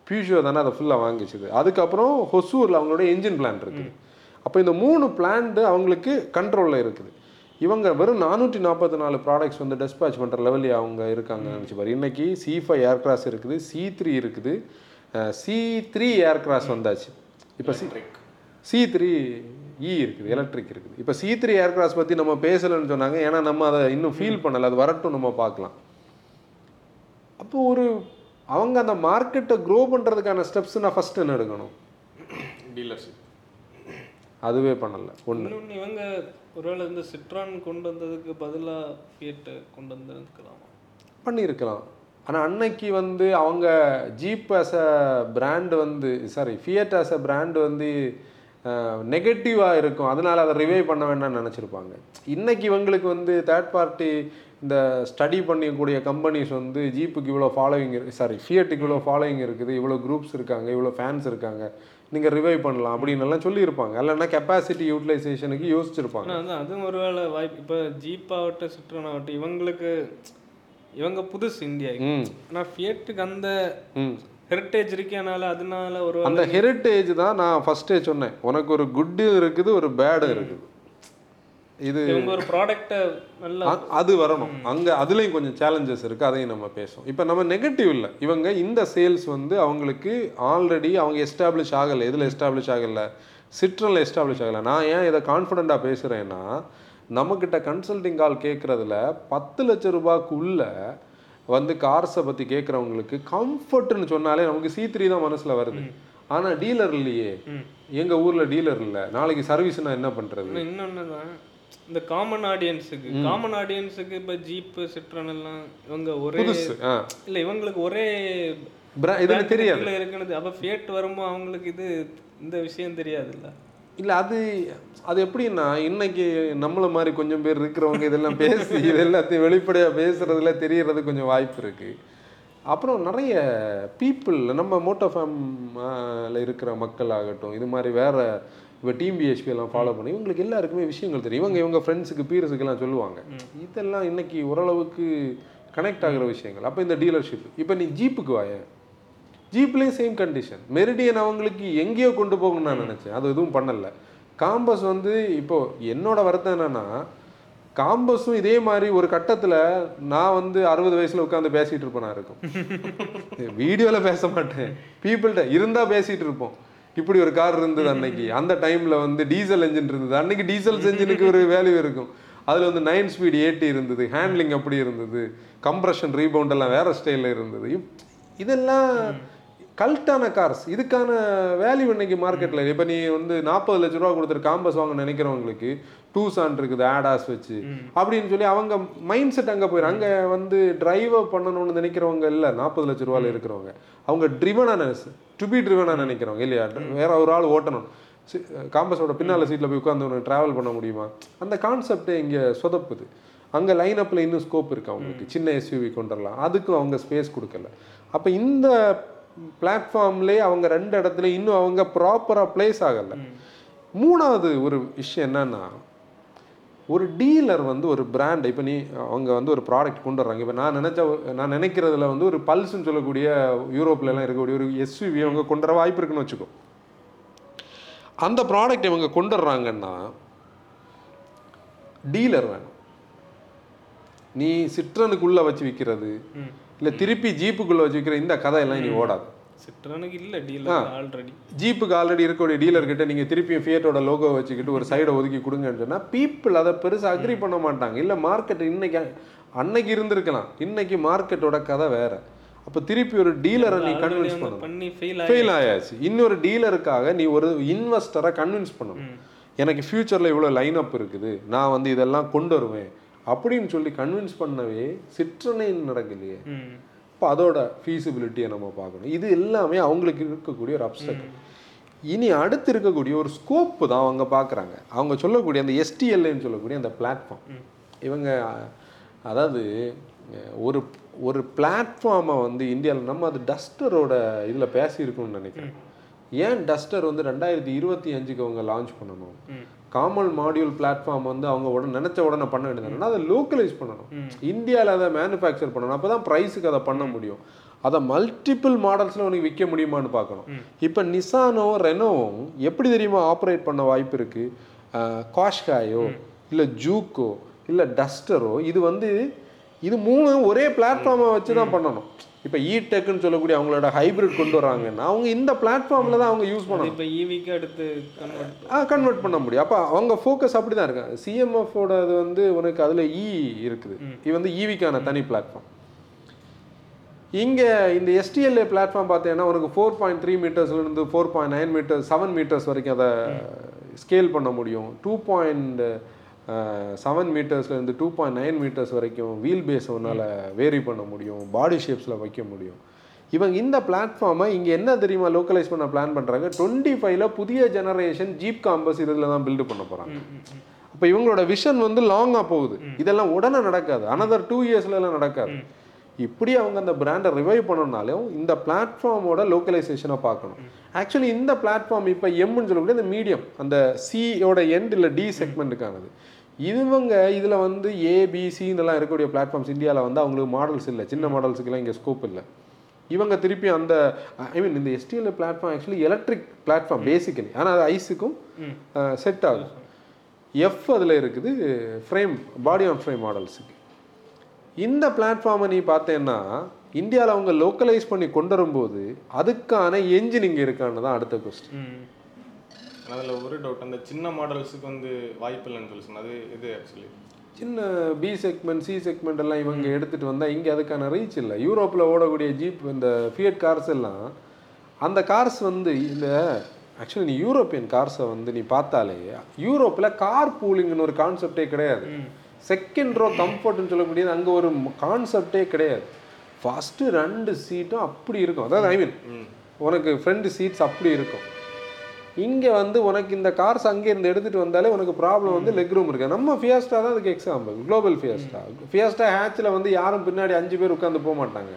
பியூஷோ தானே அதை ஃபுல்லாக வாங்கிச்சுது. அதுக்கப்புறம் ஹொசூரில் அவங்களோட என்ஜின் பிளான்ட் இருக்குது அப்போ இந்த மூணு பிளான்ட் அவங்களுக்கு கண்ட்ரோலில் இருக்குது. இவங்க வெறும் நானூற்றி நாற்பத்தி நாலு ப்ராடக்ட்ஸ் வந்து டெஸ்பேச் பண்ணுற லெவலில் அவங்க இருக்காங்கன்னு நினச்சி பாரு. இன்னைக்கு சி ஃபைவ் ஏர்கிராஸ் இருக்குது சி த்ரீ இருக்குது சி த்ரீ ஏர்கிராஸ் வந்தாச்சு. இப்போ சி சி த்ரீ இ இருக்குது எலக்ட்ரிக் இருக்குது. இப்போ சி த்ரீ ஏர்கிராஸ் பற்றி நம்ம பேசலைன்னு சொன்னாங்க ஏன்னா நம்ம அதை இன்னும் ஃபீல் பண்ணலை அது வரட்டும் நம்ம பார்க்கலாம். அப்போ ஒரு அவங்க அந்த மார்க்கெட்டை க்ரோ பண்ணுறதுக்கான ஸ்டெப்ஸ் நான் ஃபஸ்ட்டு என்ன எடுக்கணும்? டீலர்ஷிப் அதுவே பண்ணலை ஒன்று இவங்க ஒருவேளை இந்த சிட்ரான் கொண்டு வந்ததுக்கு பதிலாக ஃபியட்டை கொண்டு வந்திருக்கலாமா? பண்ணியிருக்கலாம் ஆனால் அன்னைக்கு வந்து அவங்க ஜீப் ஆஸ் அ பிராண்ட் வந்து sorry Fiat as a brand வந்து நெகட்டிவாக இருக்கும். அதனால அதை ரிவைவ் பண்ண வேண்டாம்னு நினச்சிருப்பாங்க. இன்னைக்கு இவங்களுக்கு வந்து தேர்ட் பார்ட்டி இந்த ஸ்டடி பண்ணக்கூடிய கம்பெனிஸ் வந்து ஜீப்புக்கு இவ்வளோ ஃபாலோவிங் இருக்கு சாரி ஃபியட்டுக்கு இவ்வளோ ஃபாலோவிங் இருக்குது. இவ்வளோ குரூப்ஸ் இருக்காங்க. இவ்வளோ ஃபேன்ஸ் இருக்காங்க. நீங்கள் ரிவைவ் பண்ணலாம் அப்படின்னு எல்லாம் சொல்லியிருப்பாங்க. இல்லைன்னா கெப்பாசிட்டி யூட்டிலைசேஷனுக்கு யோசிச்சிருப்பாங்க. வந்து அதுவும் ஒருவேளை வாய்ப்பு. இப்போ ஜீப் ஆகட்டும் சிட்ரான் ஆகட்டும் இவங்களுக்கு இவங்க புதுசு இந்தியாவுக்கு. ம். ஆனால் ஃபியட்டுக்கு அந்த ம். ஹெரிட்டேஜ் இருக்கனால அதனால ஒரு அந்த ஹெரிட்டேஜ் தான் நான் ஃபர்ஸ்டே சொன்னேன். உனக்கு ஒரு குட்டு இருக்குது ஒரு பேடு இருக்குது. இது ஒரு ப்ராடக்டை நல்லா அது வரணும். அங்க அதுலயும் கொஞ்சம் சேலஞ்சஸ் இருக்கு அதையும் நம்ம பேசுவோம். இப்போ நம்ம நெகட்டிவ் இல்லை. இவங்க இந்த சேல்ஸ் வந்து அவங்களுக்கு ஆல்ரெடி அவங்க எஸ்டாப்ளிஷ் ஆகலை. எதில் எஸ்டாப்ளிஷ் ஆகலை? சிட்ரனில் எஸ்டாப்ளிஷ் ஆகலை. நான் ஏன் இதை கான்ஃபிடென்ட்டாக பேசுகிறேன்னா நம்மக்கிட்ட கன்சல்டிங் கால் கேட்குறதுல பத்து லட்ச ரூபாய்க்குள்ள வந்து கார்ஸை பற்றி கேட்குறவங்களுக்கு கம்ஃபர்ட்னு சொன்னாலே நமக்கு சி த்ரீ தான் மனசில் வருது. ஆனால் டீலர் இல்லையே. எங்கள் ஊரில் டீலர் இல்லை. நாளைக்கு சர்வீஸ்னா என்ன பண்ணுறது இன்னொன்று தான் இந்த காமன் ஆடியன்ஸுக்கு காமன் ஆடியன்ஸுக்கு இப்போ ஜீப்பு சிட்ரான் எல்லாம் இவங்க ஒரே இல்லை இவங்களுக்கு ஒரே இதுக்கு தெரியாது. இருக்குன்னு அப்போ ஃபியட் வரும்போது அவங்களுக்கு இது இந்த விஷயம் தெரியாதுல்ல? இல்லை அது அது எப்படின்னா இன்னைக்கு நம்மள மாதிரி கொஞ்சம் பேர் இருக்கிறவங்க இதெல்லாம் பேசி இது எல்லாத்தையும் வெளிப்படையாக பேசுறதுல தெரியறது கொஞ்சம் வாய்ப்பு இருக்கு. அப்புறம் நிறைய பீப்புள் நம்ம மோட்டோ ஃபேம்ல இருக்கிற மக்கள் ஆகட்டும் இது மாதிரி வேற இப்போ டீம் பிஹெச்பி எல்லாம் ஃபாலோ பண்ணி இவங்களுக்கு எல்லாருக்குமே விஷயங்கள் தெரியும். இவங்க இவங்க ஃப்ரெண்ட்ஸுக்கு பீரஸுக்கெல்லாம் சொல்லுவாங்க. இதெல்லாம் இன்னைக்கு ஓரளவுக்கு கனெக்ட் ஆகுற விஷயங்கள். அப்போ இந்த டீலர்ஷிப் இப்போ நீ ஜீப்புக்கு வாயேன் ஜீப்லேயும் சேம் கண்டிஷன் மெரிடியன் அவங்களுக்கு எங்கேயோ கொண்டு போகணும்னு நான் நினச்சேன். அது எதுவும் பண்ணல. காம்பஸ் வந்து இப்போ என்னோட வருத்தம் என்னன்னா காம்பஸும் இதே மாதிரி ஒரு கட்டத்தில் நான் வந்து அறுபது வயசில் உட்காந்து பேசிகிட்டு இருப்பேனா இருக்கும். வீடியோவில் பேச மாட்டேன். பீப்புள்கிட்ட இருந்தால் பேசிகிட்டு இருப்போம். இப்படி ஒரு கார் இருந்தது அன்னைக்கு. அந்த டைமில் வந்து டீசல் என்ஜின் இருந்தது. அன்னைக்கு டீசல் என்ஜினுக்கு ஒரு வேல்யூ இருக்கும். அதில் வந்து நைன் ஸ்பீட் ஏட்டி இருந்தது. ஹேண்ட்லிங் அப்படி இருந்தது. கம்ப்ரஷன் ரீபவுண்ட் எல்லாம் வேற ஸ்டைலில் இருந்தது. இதெல்லாம் கல்ட்டான கார்ஸ் இதுக்கான வேல்யூ இன்னைக்கு மார்க்கெட்டில் இப்போ நீ வந்து நாற்பது லட்ச ரூபா கொடுத்துட்டு காம்பஸ் வாங்க நினைக்கிறவங்களுக்கு டூசான் இருக்குது ஆடாஸ் வச்சு அப்படின்னு சொல்லி அவங்க மைண்ட் செட் அங்கே போயிடும் அங்கே வந்து டிரைவர் பண்ணணும்னு நினைக்கிறவங்க இல்லை நாற்பது லட்ச ரூபாயில் இருக்கிறவங்க. அவங்க ட்ரிவனான டு பி ட்ரிவனாக நினைக்கிறவங்க இல்லையா? வேற ஒரு ஆள் ஓட்டணும். காம்பஸோட பின்னால் சீட்டில் போய் உட்காந்து ட்ராவல் பண்ண முடியுமா? அந்த கான்செப்டே இங்கே சொதப்புது. அங்கே லைன் அப்பில் இன்னும் ஸ்கோப் இருக்கு அவங்களுக்கு. சின்ன எஸ்யூவி கொண்டு வரலாம் அதுக்கும் அவங்க ஸ்பேஸ் கொடுக்கல. அப்போ இந்த பிளாட்ஃபார்ம்லேயே அவங்க ரெண்டு இடத்துல இன்னும் அவங்க ப்ராப்பராக பிளேஸ் ஆகலை. மூணாவது ஒரு விஷயம் என்னன்னா ஒரு டீலர் வந்து ஒரு பிராண்ட் இப்போ நீ அவங்க வந்து ஒரு ப்ராடக்ட் கொண்டு வர்றாங்க. இப்போ நான் நினைச்ச நான் நினைக்கிறதுல வந்து ஒரு பல்ஸ்ன்னு சொல்லக்கூடிய யூரோப்ல எல்லாம் இருக்கக்கூடிய ஒரு எஸ்யூவி அவங்க கொண்டு வர வாய்ப்பு இருக்குன்னு வச்சுக்கோ. அந்த ப்ராடக்ட் இவங்க கொண்டு வர்றாங்கன்னா டீலர் வேணும். நீ சிட்ரனுக்குள்ள வச்சு விற்கிறது இல்லை திருப்பி ஜீப்புக்குள்ள வச்சு விற்கிற இந்த கதையெல்லாம் இனி ஓடாது. சிட்ரானுக்கு இல்லை டீலர் ஆல்ரெடி ஜீப்புக்கு ஆல்ரெடி இருக்கக்கூடிய டீலர் கிட்ட நீங்க திருப்பியும் ஃபியட்டோட லோகோ வச்சுக்கிட்டு ஒரு சைடை ஒதுக்கி கொடுங்கன்னு சொன்னா பீப்புள் அதை பெருசா அக்ரி பண்ண மாட்டாங்க. இல்ல மார்க்கெட் இன்னைக்கு அன்னைக்கு இருந்திருக்கலாம். இன்னைக்கு மார்க்கெட்டோட கதை வேற. அப்ப திருப்பி ஒரு டீலரை நீ கன்வின்ஸ் பண்ணி ஃபெயில் ஆயாச்சு. இன்னொரு டீலருக்காக நீ ஒரு இன்வெஸ்டரை கன்வின்ஸ் பண்ணணும். எனக்கு ஃபியூச்சரில் இவ்வளோ லைன் அப் இருக்குது. நான் வந்து இதெல்லாம் கொண்டு வருவேன். அப்படின்னு சொல்லி கன்வின்ஸ் பண்ணவே சிற்றனை நடக்கலையே. இப்போ அதோட ஃபீஸிபிலிட்டியை நம்ம பார்க்கணும். இது எல்லாமே அவங்களுக்கு இருக்கக்கூடிய ஒரு அப்செக்ட் இனி அடுத்து இருக்கக்கூடிய ஒரு ஸ்கோப்பு தான் அவங்க பார்க்குறாங்க. அவங்க சொல்லக்கூடிய அந்த எஸ்டிஎல்ஏன்னு சொல்லக்கூடிய அந்த பிளாட்ஃபார்ம் இவங்க அதாவது ஒரு ஒரு பிளாட்ஃபார்மை வந்து இந்தியாவில் நம்ம அது டஸ்டரோட இதில் பேசியிருக்கோம்னு நினைக்கிறேன். ஏன் டஸ்டர் வந்து ரெண்டாயிரத்தி இருபத்தி அஞ்சுக்கு அவங்க லான்ச் பண்ணணும். காமன் மாடியூல் பிளாட்ஃபார்ம் வந்து அவங்க உடனே நினைச்ச உடனே பண்ண வேண்டியது அதை லோக்கலைஸ் பண்ணணும். இந்தியாவில் அதை மேனுஃபேக்சர் பண்ணணும். அப்போ தான் ப்ரைஸுக்கு அதை பண்ண முடியும். அதை மல்டிபிள் மாடல்ஸில் உனக்கு விற்க முடியுமான்னு பார்க்கணும். இப்போ நிசானோ ரெனோவும் எப்படி தெரியுமா ஆப்ரேட் பண்ண வாய்ப்பு இருக்குது காஷ்காயோ இல்லை ஜூக்கோ இல்லை டஸ்டரோ இது வந்து இது மூணு ஒரே பிளாட்ஃபார்மை வச்சு தான் பண்ணணும். இப்போ இ டெக்னு சொல்லக்கூடிய அவங்களோட ஹைபிரிட் கொண்டு வராங்கன்னா அவங்க இந்த பிளாட்ஃபார்மில் தான் அவங்க யூஸ் பண்ணணும். இப்போ ஈவிக்கு அடுத்து கன்வெர்ட் ஆ கன்வெர்ட் பண்ண முடியும். அப்போ அவங்க ஃபோக்கஸ் அப்படி தான் இருக்காங்க சிஎம்எஃபோட அது வந்து உனக்கு அதில் இ இருக்குது. இது வந்து ஈவிக்கான தனி பிளாட்ஃபார்ம் இங்கே இந்த எஸ்டிஎல்ஏ பிளாட்ஃபார்ம் பார்த்தீங்கன்னா உனக்கு four point three மீட்டர்ஸ்லேருந்து four point nine metres seven metres வரைக்கும் அதை ஸ்கேல் பண்ண முடியும். டூ பாயிண்ட் செவன் மீட்டர்ஸ்லேருந்து டூ பாயிண்ட் நைன் மீட்டர்ஸ் வரைக்கும் வீல் பேஸ் உன்னால் வேரி பண்ண முடியும் பாடி ஷேப்ஸில் வைக்க முடியும். இவங்க இந்த பிளாட்ஃபார்மை இங்கே என்ன தெரியுமா லோக்கலைஸ் பண்ண பிளான் பண்ணுறாங்க டுவெண்ட்டி ஃபைவ்ல புதிய ஜெனரேஷன் ஜீப் காம்பஸ் இதில் தான் பில்டு பண்ண போகிறாங்க அப்போ இவங்களோட விஷன் வந்து லாங்காக போகுது. இதெல்லாம் உடனே நடக்காது. அனதர் டூ இயர்ஸ்லாம் நடக்காது. இப்படி அவங்க அந்த பிராண்டை ரிவைவ் பண்ணனாலும் இந்த பிளாட்ஃபார்மோட லோக்கலைசேஷனை பார்க்கணும். ஆக்சுவலி இந்த பிளாட்ஃபார்ம் இப்போ எம்னு சொல்லக்கூடிய இந்த மீடியம் அந்த சியோட எண்ட் இல்லை டி செக்மெண்ட்டுக்கானது இவங்க இதில் வந்து ஏபிசின்னெல்லாம் இருக்கக்கூடிய பிளாட்ஃபார்ம்ஸ் இந்தியாவில் வந்து அவங்களுக்கு மாடல்ஸ் இல்லை. சின்ன மாடல்ஸுக்கெல்லாம் இங்கே ஸ்கோப் இல்லை. இவங்க திருப்பி அந்த ஐ மீன் இந்த STL platform actually electric platform basically ஆனால் அது ஐஸுக்கும் செட் ஆகும் எஃப் அதில் இருக்குது ஃப்ரேம் பாடி ஆன் ஃப்ரேம் மாடல்ஸுக்கு இந்த பிளாட்ஃபார்மை நீ பார்த்தேன்னா இந்தியாவில் அவங்க லோக்கலைஸ் பண்ணி கொண்டு வரும்போது அதுக்கான என்ஜின் இங்கே இருக்கான்னு தான் அடுத்த கொஸ்டின் அதில் ஒரு டவுட் அந்த சின்ன மாடல்ஸுக்கு வந்து வாய்ப்பு இல்லைன்னு சொல்லி சொன்னது இது ஆக்சுவலி சின்ன பி செக்மெண்ட் சி செக்மெண்ட் எல்லாம் இவங்க எடுத்துகிட்டு வந்தால் இங்கே அதுக்கான ரீச் இல்லை. யூரோப்பில் ஓடக்கூடிய ஜீப் இந்த ஃபியட் கார்ஸ் எல்லாம் அந்த கார்ஸ் வந்து இந்த ஆக்சுவலி நீ யூரோப்பியன் கார்ஸை வந்து நீ பார்த்தாலே யூரோப்பில் கார் பூலிங்னு ஒரு கான்செப்டே கிடையாது. செகண்ட் ரோ கம்ஃபர்ட்னு சொல்லக்கூடியது அங்கே ஒரு கான்செப்டே கிடையாது. ஃபஸ்ட்டு ரெண்டு சீட்டும் அப்படி இருக்கும். அதாவது ஐ மீன் உனக்கு ஃப்ரண்ட் சீட்ஸ் அப்படி இருக்கும். இங்கே வந்து உனக்கு இந்த கார்ஸ் அங்கே இருந்து எடுத்துகிட்டு வந்தாலே உனக்கு ப்ராப்ளம் வந்து லெக் ரூம் இருக்கு. நம்ம ஃபியாஸ்டா தான் அதுக்கு எக்ஸாம்பிள் குளோபல் ஃபியாஸ்டா ஃபியாஸ்டா ஹேட்சில் வந்து யாரும் பின்னாடி அஞ்சு பேர் உட்காந்து போக மாட்டாங்க.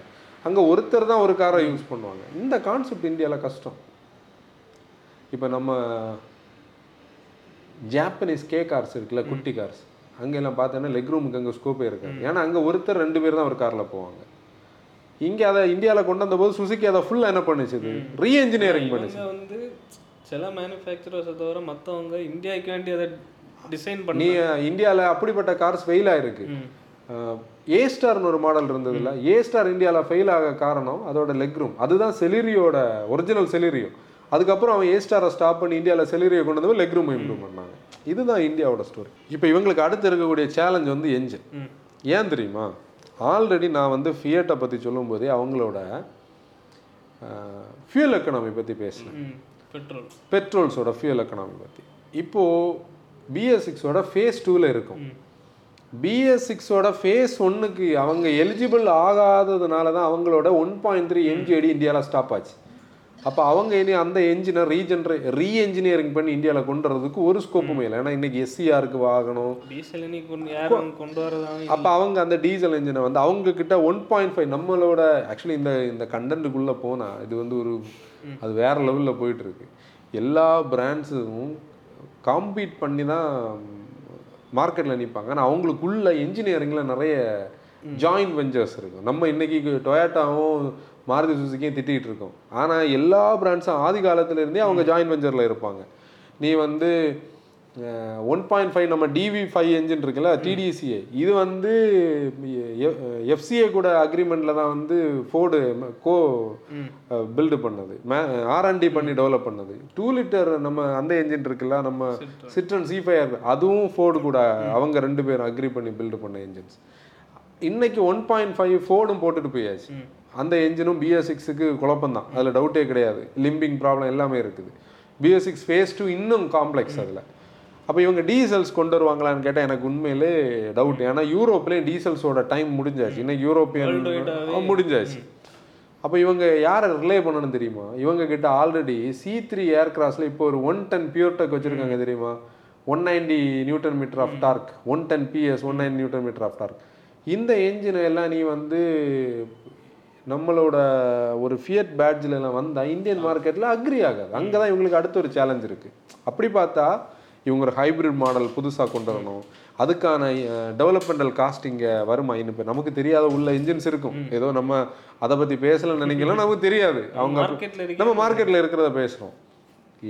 அங்கே ஒருத்தர் தான் ஒரு காரை யூஸ் பண்ணுவாங்க. இந்த கான்செப்ட் இந்தியாவில் கஷ்டம். இப்போ நம்ம ஜாப்பனீஸ் கே கார்ஸ் இருக்குல்ல குட்டி கார்ஸ் அங்கெல்லாம் பார்த்தோன்னா லெக் ரூமுக்கு அங்கே ஸ்கோப்பே இருக்காது. ஏன்னா அங்கே ஒருத்தர் ரெண்டு பேர் தான் ஒரு காரில் போவாங்க. இங்கே அதை இந்தியாவில் கொண்டு வந்தபோது சுசுக்கி அதை ஃபுல்லாக என்ன பண்ணுச்சு? ரீ என்ஜினியரிங் பண்ணுச்சு. வந்து சில மேனுஃபேக்சரர்ஸை தவிர மற்றவங்க இந்தியாவுக்கு வேண்டி அதை டிசைன் பண்ணி இந்தியாவில் அப்படிப்பட்ட கார்ஸ் ஃபெயில் ஆயிருக்கு. ஏ ஸ்டார்னு ஒரு மாடல் இருந்ததுல ஏ ஸ்டார் இந்தியாவில் ஃபெயில் ஆக காரணம் அதோட லெக் ரூம் அதுதான் செலிரியோட ஒரிஜினல் செலிரியோ அதுக்கப்புறம் அவன் ஏ ஸ்டாரை ஸ்டாப் பண்ணி இந்தியாவில் செலிரியோ கொண்டு வந்து லெக் ரூம் இம்ப்ரூவ் பண்ணாங்க. இதுதான் இந்தியாவோட ஸ்டோரி இப்போ இவங்களுக்கு அடுத்து இருக்கக்கூடிய சேலஞ்ச் வந்து என்ஜின். ஏன் தெரியுமா? ஆல்ரெடி நான் வந்து ஃபியட்டை பற்றி சொல்லும்போதே அவங்களோட ஃபியூல் எக்கனாமி பற்றி பேசினேன். ம். பெட்ரோல். பெட்ரோல்ஸோட ஃபியூல் எக்கனாமி பற்றி இப்போது பிஎஸ் சிக்ஸோட ஃபேஸ் டூவில் இருக்கும். பிஎஸ் சிக்ஸோட ஃபேஸ் ஒன்றுக்கு அவங்க எலிஜிபிள் ஆகாததுனால தான் அவங்களோட ஒன் பாயிண்ட் த்ரீ எம்ஜிஎடி இந்தியாவில் ஸ்டாப் ஆச்சு. அப்போ அவங்க இனி அந்த என்ஜினை ரீஜென்ரே ரீ என்ஜினியரிங் பண்ணி இந்தியாவில் கொண்டு வரதுக்கு ஒரு ஸ்கோப்புமே இல்லை. ஏன்னா இன்னைக்கு எஸ்சிஆருக்கு வாகனம். அப்போ அவங்க அந்த டீசல் என்ஜினை வந்து அவங்க கிட்ட ஒன் பாயிண்ட் ஃபைவ் நம்மளோட ஆக்சுவலி இந்த இந்த கண்டென்ட்டுக்குள்ளே போனால் இது வந்து ஒரு அது வேற லெவலில் போயிட்டு இருக்கு எல்லா பிராண்ட்ஸும் காம்பீட் பண்ணி தான் மார்க்கெட்டில் நிற்பாங்க ஆனால் அவங்களுக்குள்ள இன்ஜினியரிங்கில் நிறைய ஜாயின்ட் வெஞ்சர்ஸ் இருக்கும். நம்ம இன்னைக்கு டொயாட்டாவும் மாருதி சுசுக்கியும் திட்டிகிட்டு இருக்கோம். ஆனால் எல்லா பிராண்ட்ஸும் ஆதி காலத்துல இருந்தே அவங்க ஜாயின்ட் வெஞ்சரில் இருப்பாங்க. நீ வந்து ஒன் பாயிண்ட் ஃபைவ் நம்ம டிவி ஃபைவ் என்ஜின் இருக்குல்ல டிடிசிஏ இது வந்து எஃப்சிஏ கூட அக்ரிமெண்ட்டில் தான் வந்து ஃபோர்டு கோ பில்டு பண்ணது. ஆர்என்டி பண்ணி டெவலப் பண்ணது. டூ லிட்டர் நம்ம அந்த என்ஜின் இருக்குல்ல நம்ம சிட்ரன் சி ஃபைவ் அதுவும் ஃபோர்டு கூட அவங்க ரெண்டு பேரும் அக்ரி பண்ணி பில்டு பண்ண என்ஜின்ஸ் இன்னைக்கு ஒன் பாயிண்ட் ஃபைவ் ஃபோர்டும் போட்டுட்டு போயாச்சு. அந்த என்ஜினும் பிஎஸ் சிக்ஸுக்கு குழப்பம் தான் அதில் டவுட்டே கிடையாது. லிம்பிங் ப்ராப்ளம் எல்லாமே இருக்குது. பிஎஸ் சிக்ஸ் ஃபேஸ் டூ இன்னும் காம்ப்ளெக்ஸ் அதில். அப்போ இவங்க டீசல்ஸ் கொண்டு வருவாங்களான்னு கேட்டால் எனக்கு உண்மையிலே டவுட் ஏன்னா யூரோப்லேயும் டீசல்ஸோட டைம் முடிஞ்சாச்சு. இன்னைக்கு யூரோப்பியன் முடிஞ்சாச்சு. அப்போ இவங்க யாரை ரிலே பண்ணணும்னு தெரியுமா? இவங்க கிட்ட ஆல்ரெடி சி த்ரீ ஏர்கிராஃப்டில் இப்போ ஒரு ஒன் டென் பியூர் டெக் வச்சுருக்காங்க தெரியுமா? One ninety newton metre of torque one ten PS one nine newton metre of torque இந்த என்ஜினை எல்லாம் நீ வந்து நம்மளோட ஒரு ஃபியட் பேட்ஜில் எல்லாம் வந்தால் இந்தியன் மார்க்கெட்டில் அக்ரி ஆகாது. அங்கே தான் இவங்களுக்கு அடுத்த ஒரு சேலஞ்ச் இருக்குது அப்படி பார்த்தா இவங்க ஒரு ஹைபிரிட் மாடல் புதுசாக கொண்டு வரணும். அதுக்கான டெவலப்மெண்டல் காஸ்ட் இங்கே வருமா? இன்னும் இப்போ நமக்கு தெரியாத உள்ள இன்ஜின்ஸ் இருக்கும். ஏதோ நம்ம அதை பற்றி பேசலன்னு நினைக்கலாம் நமக்கு தெரியாது. அவங்க இருக்க நம்ம மார்க்கெட்டில் இருக்கிறத பேசுகிறோம்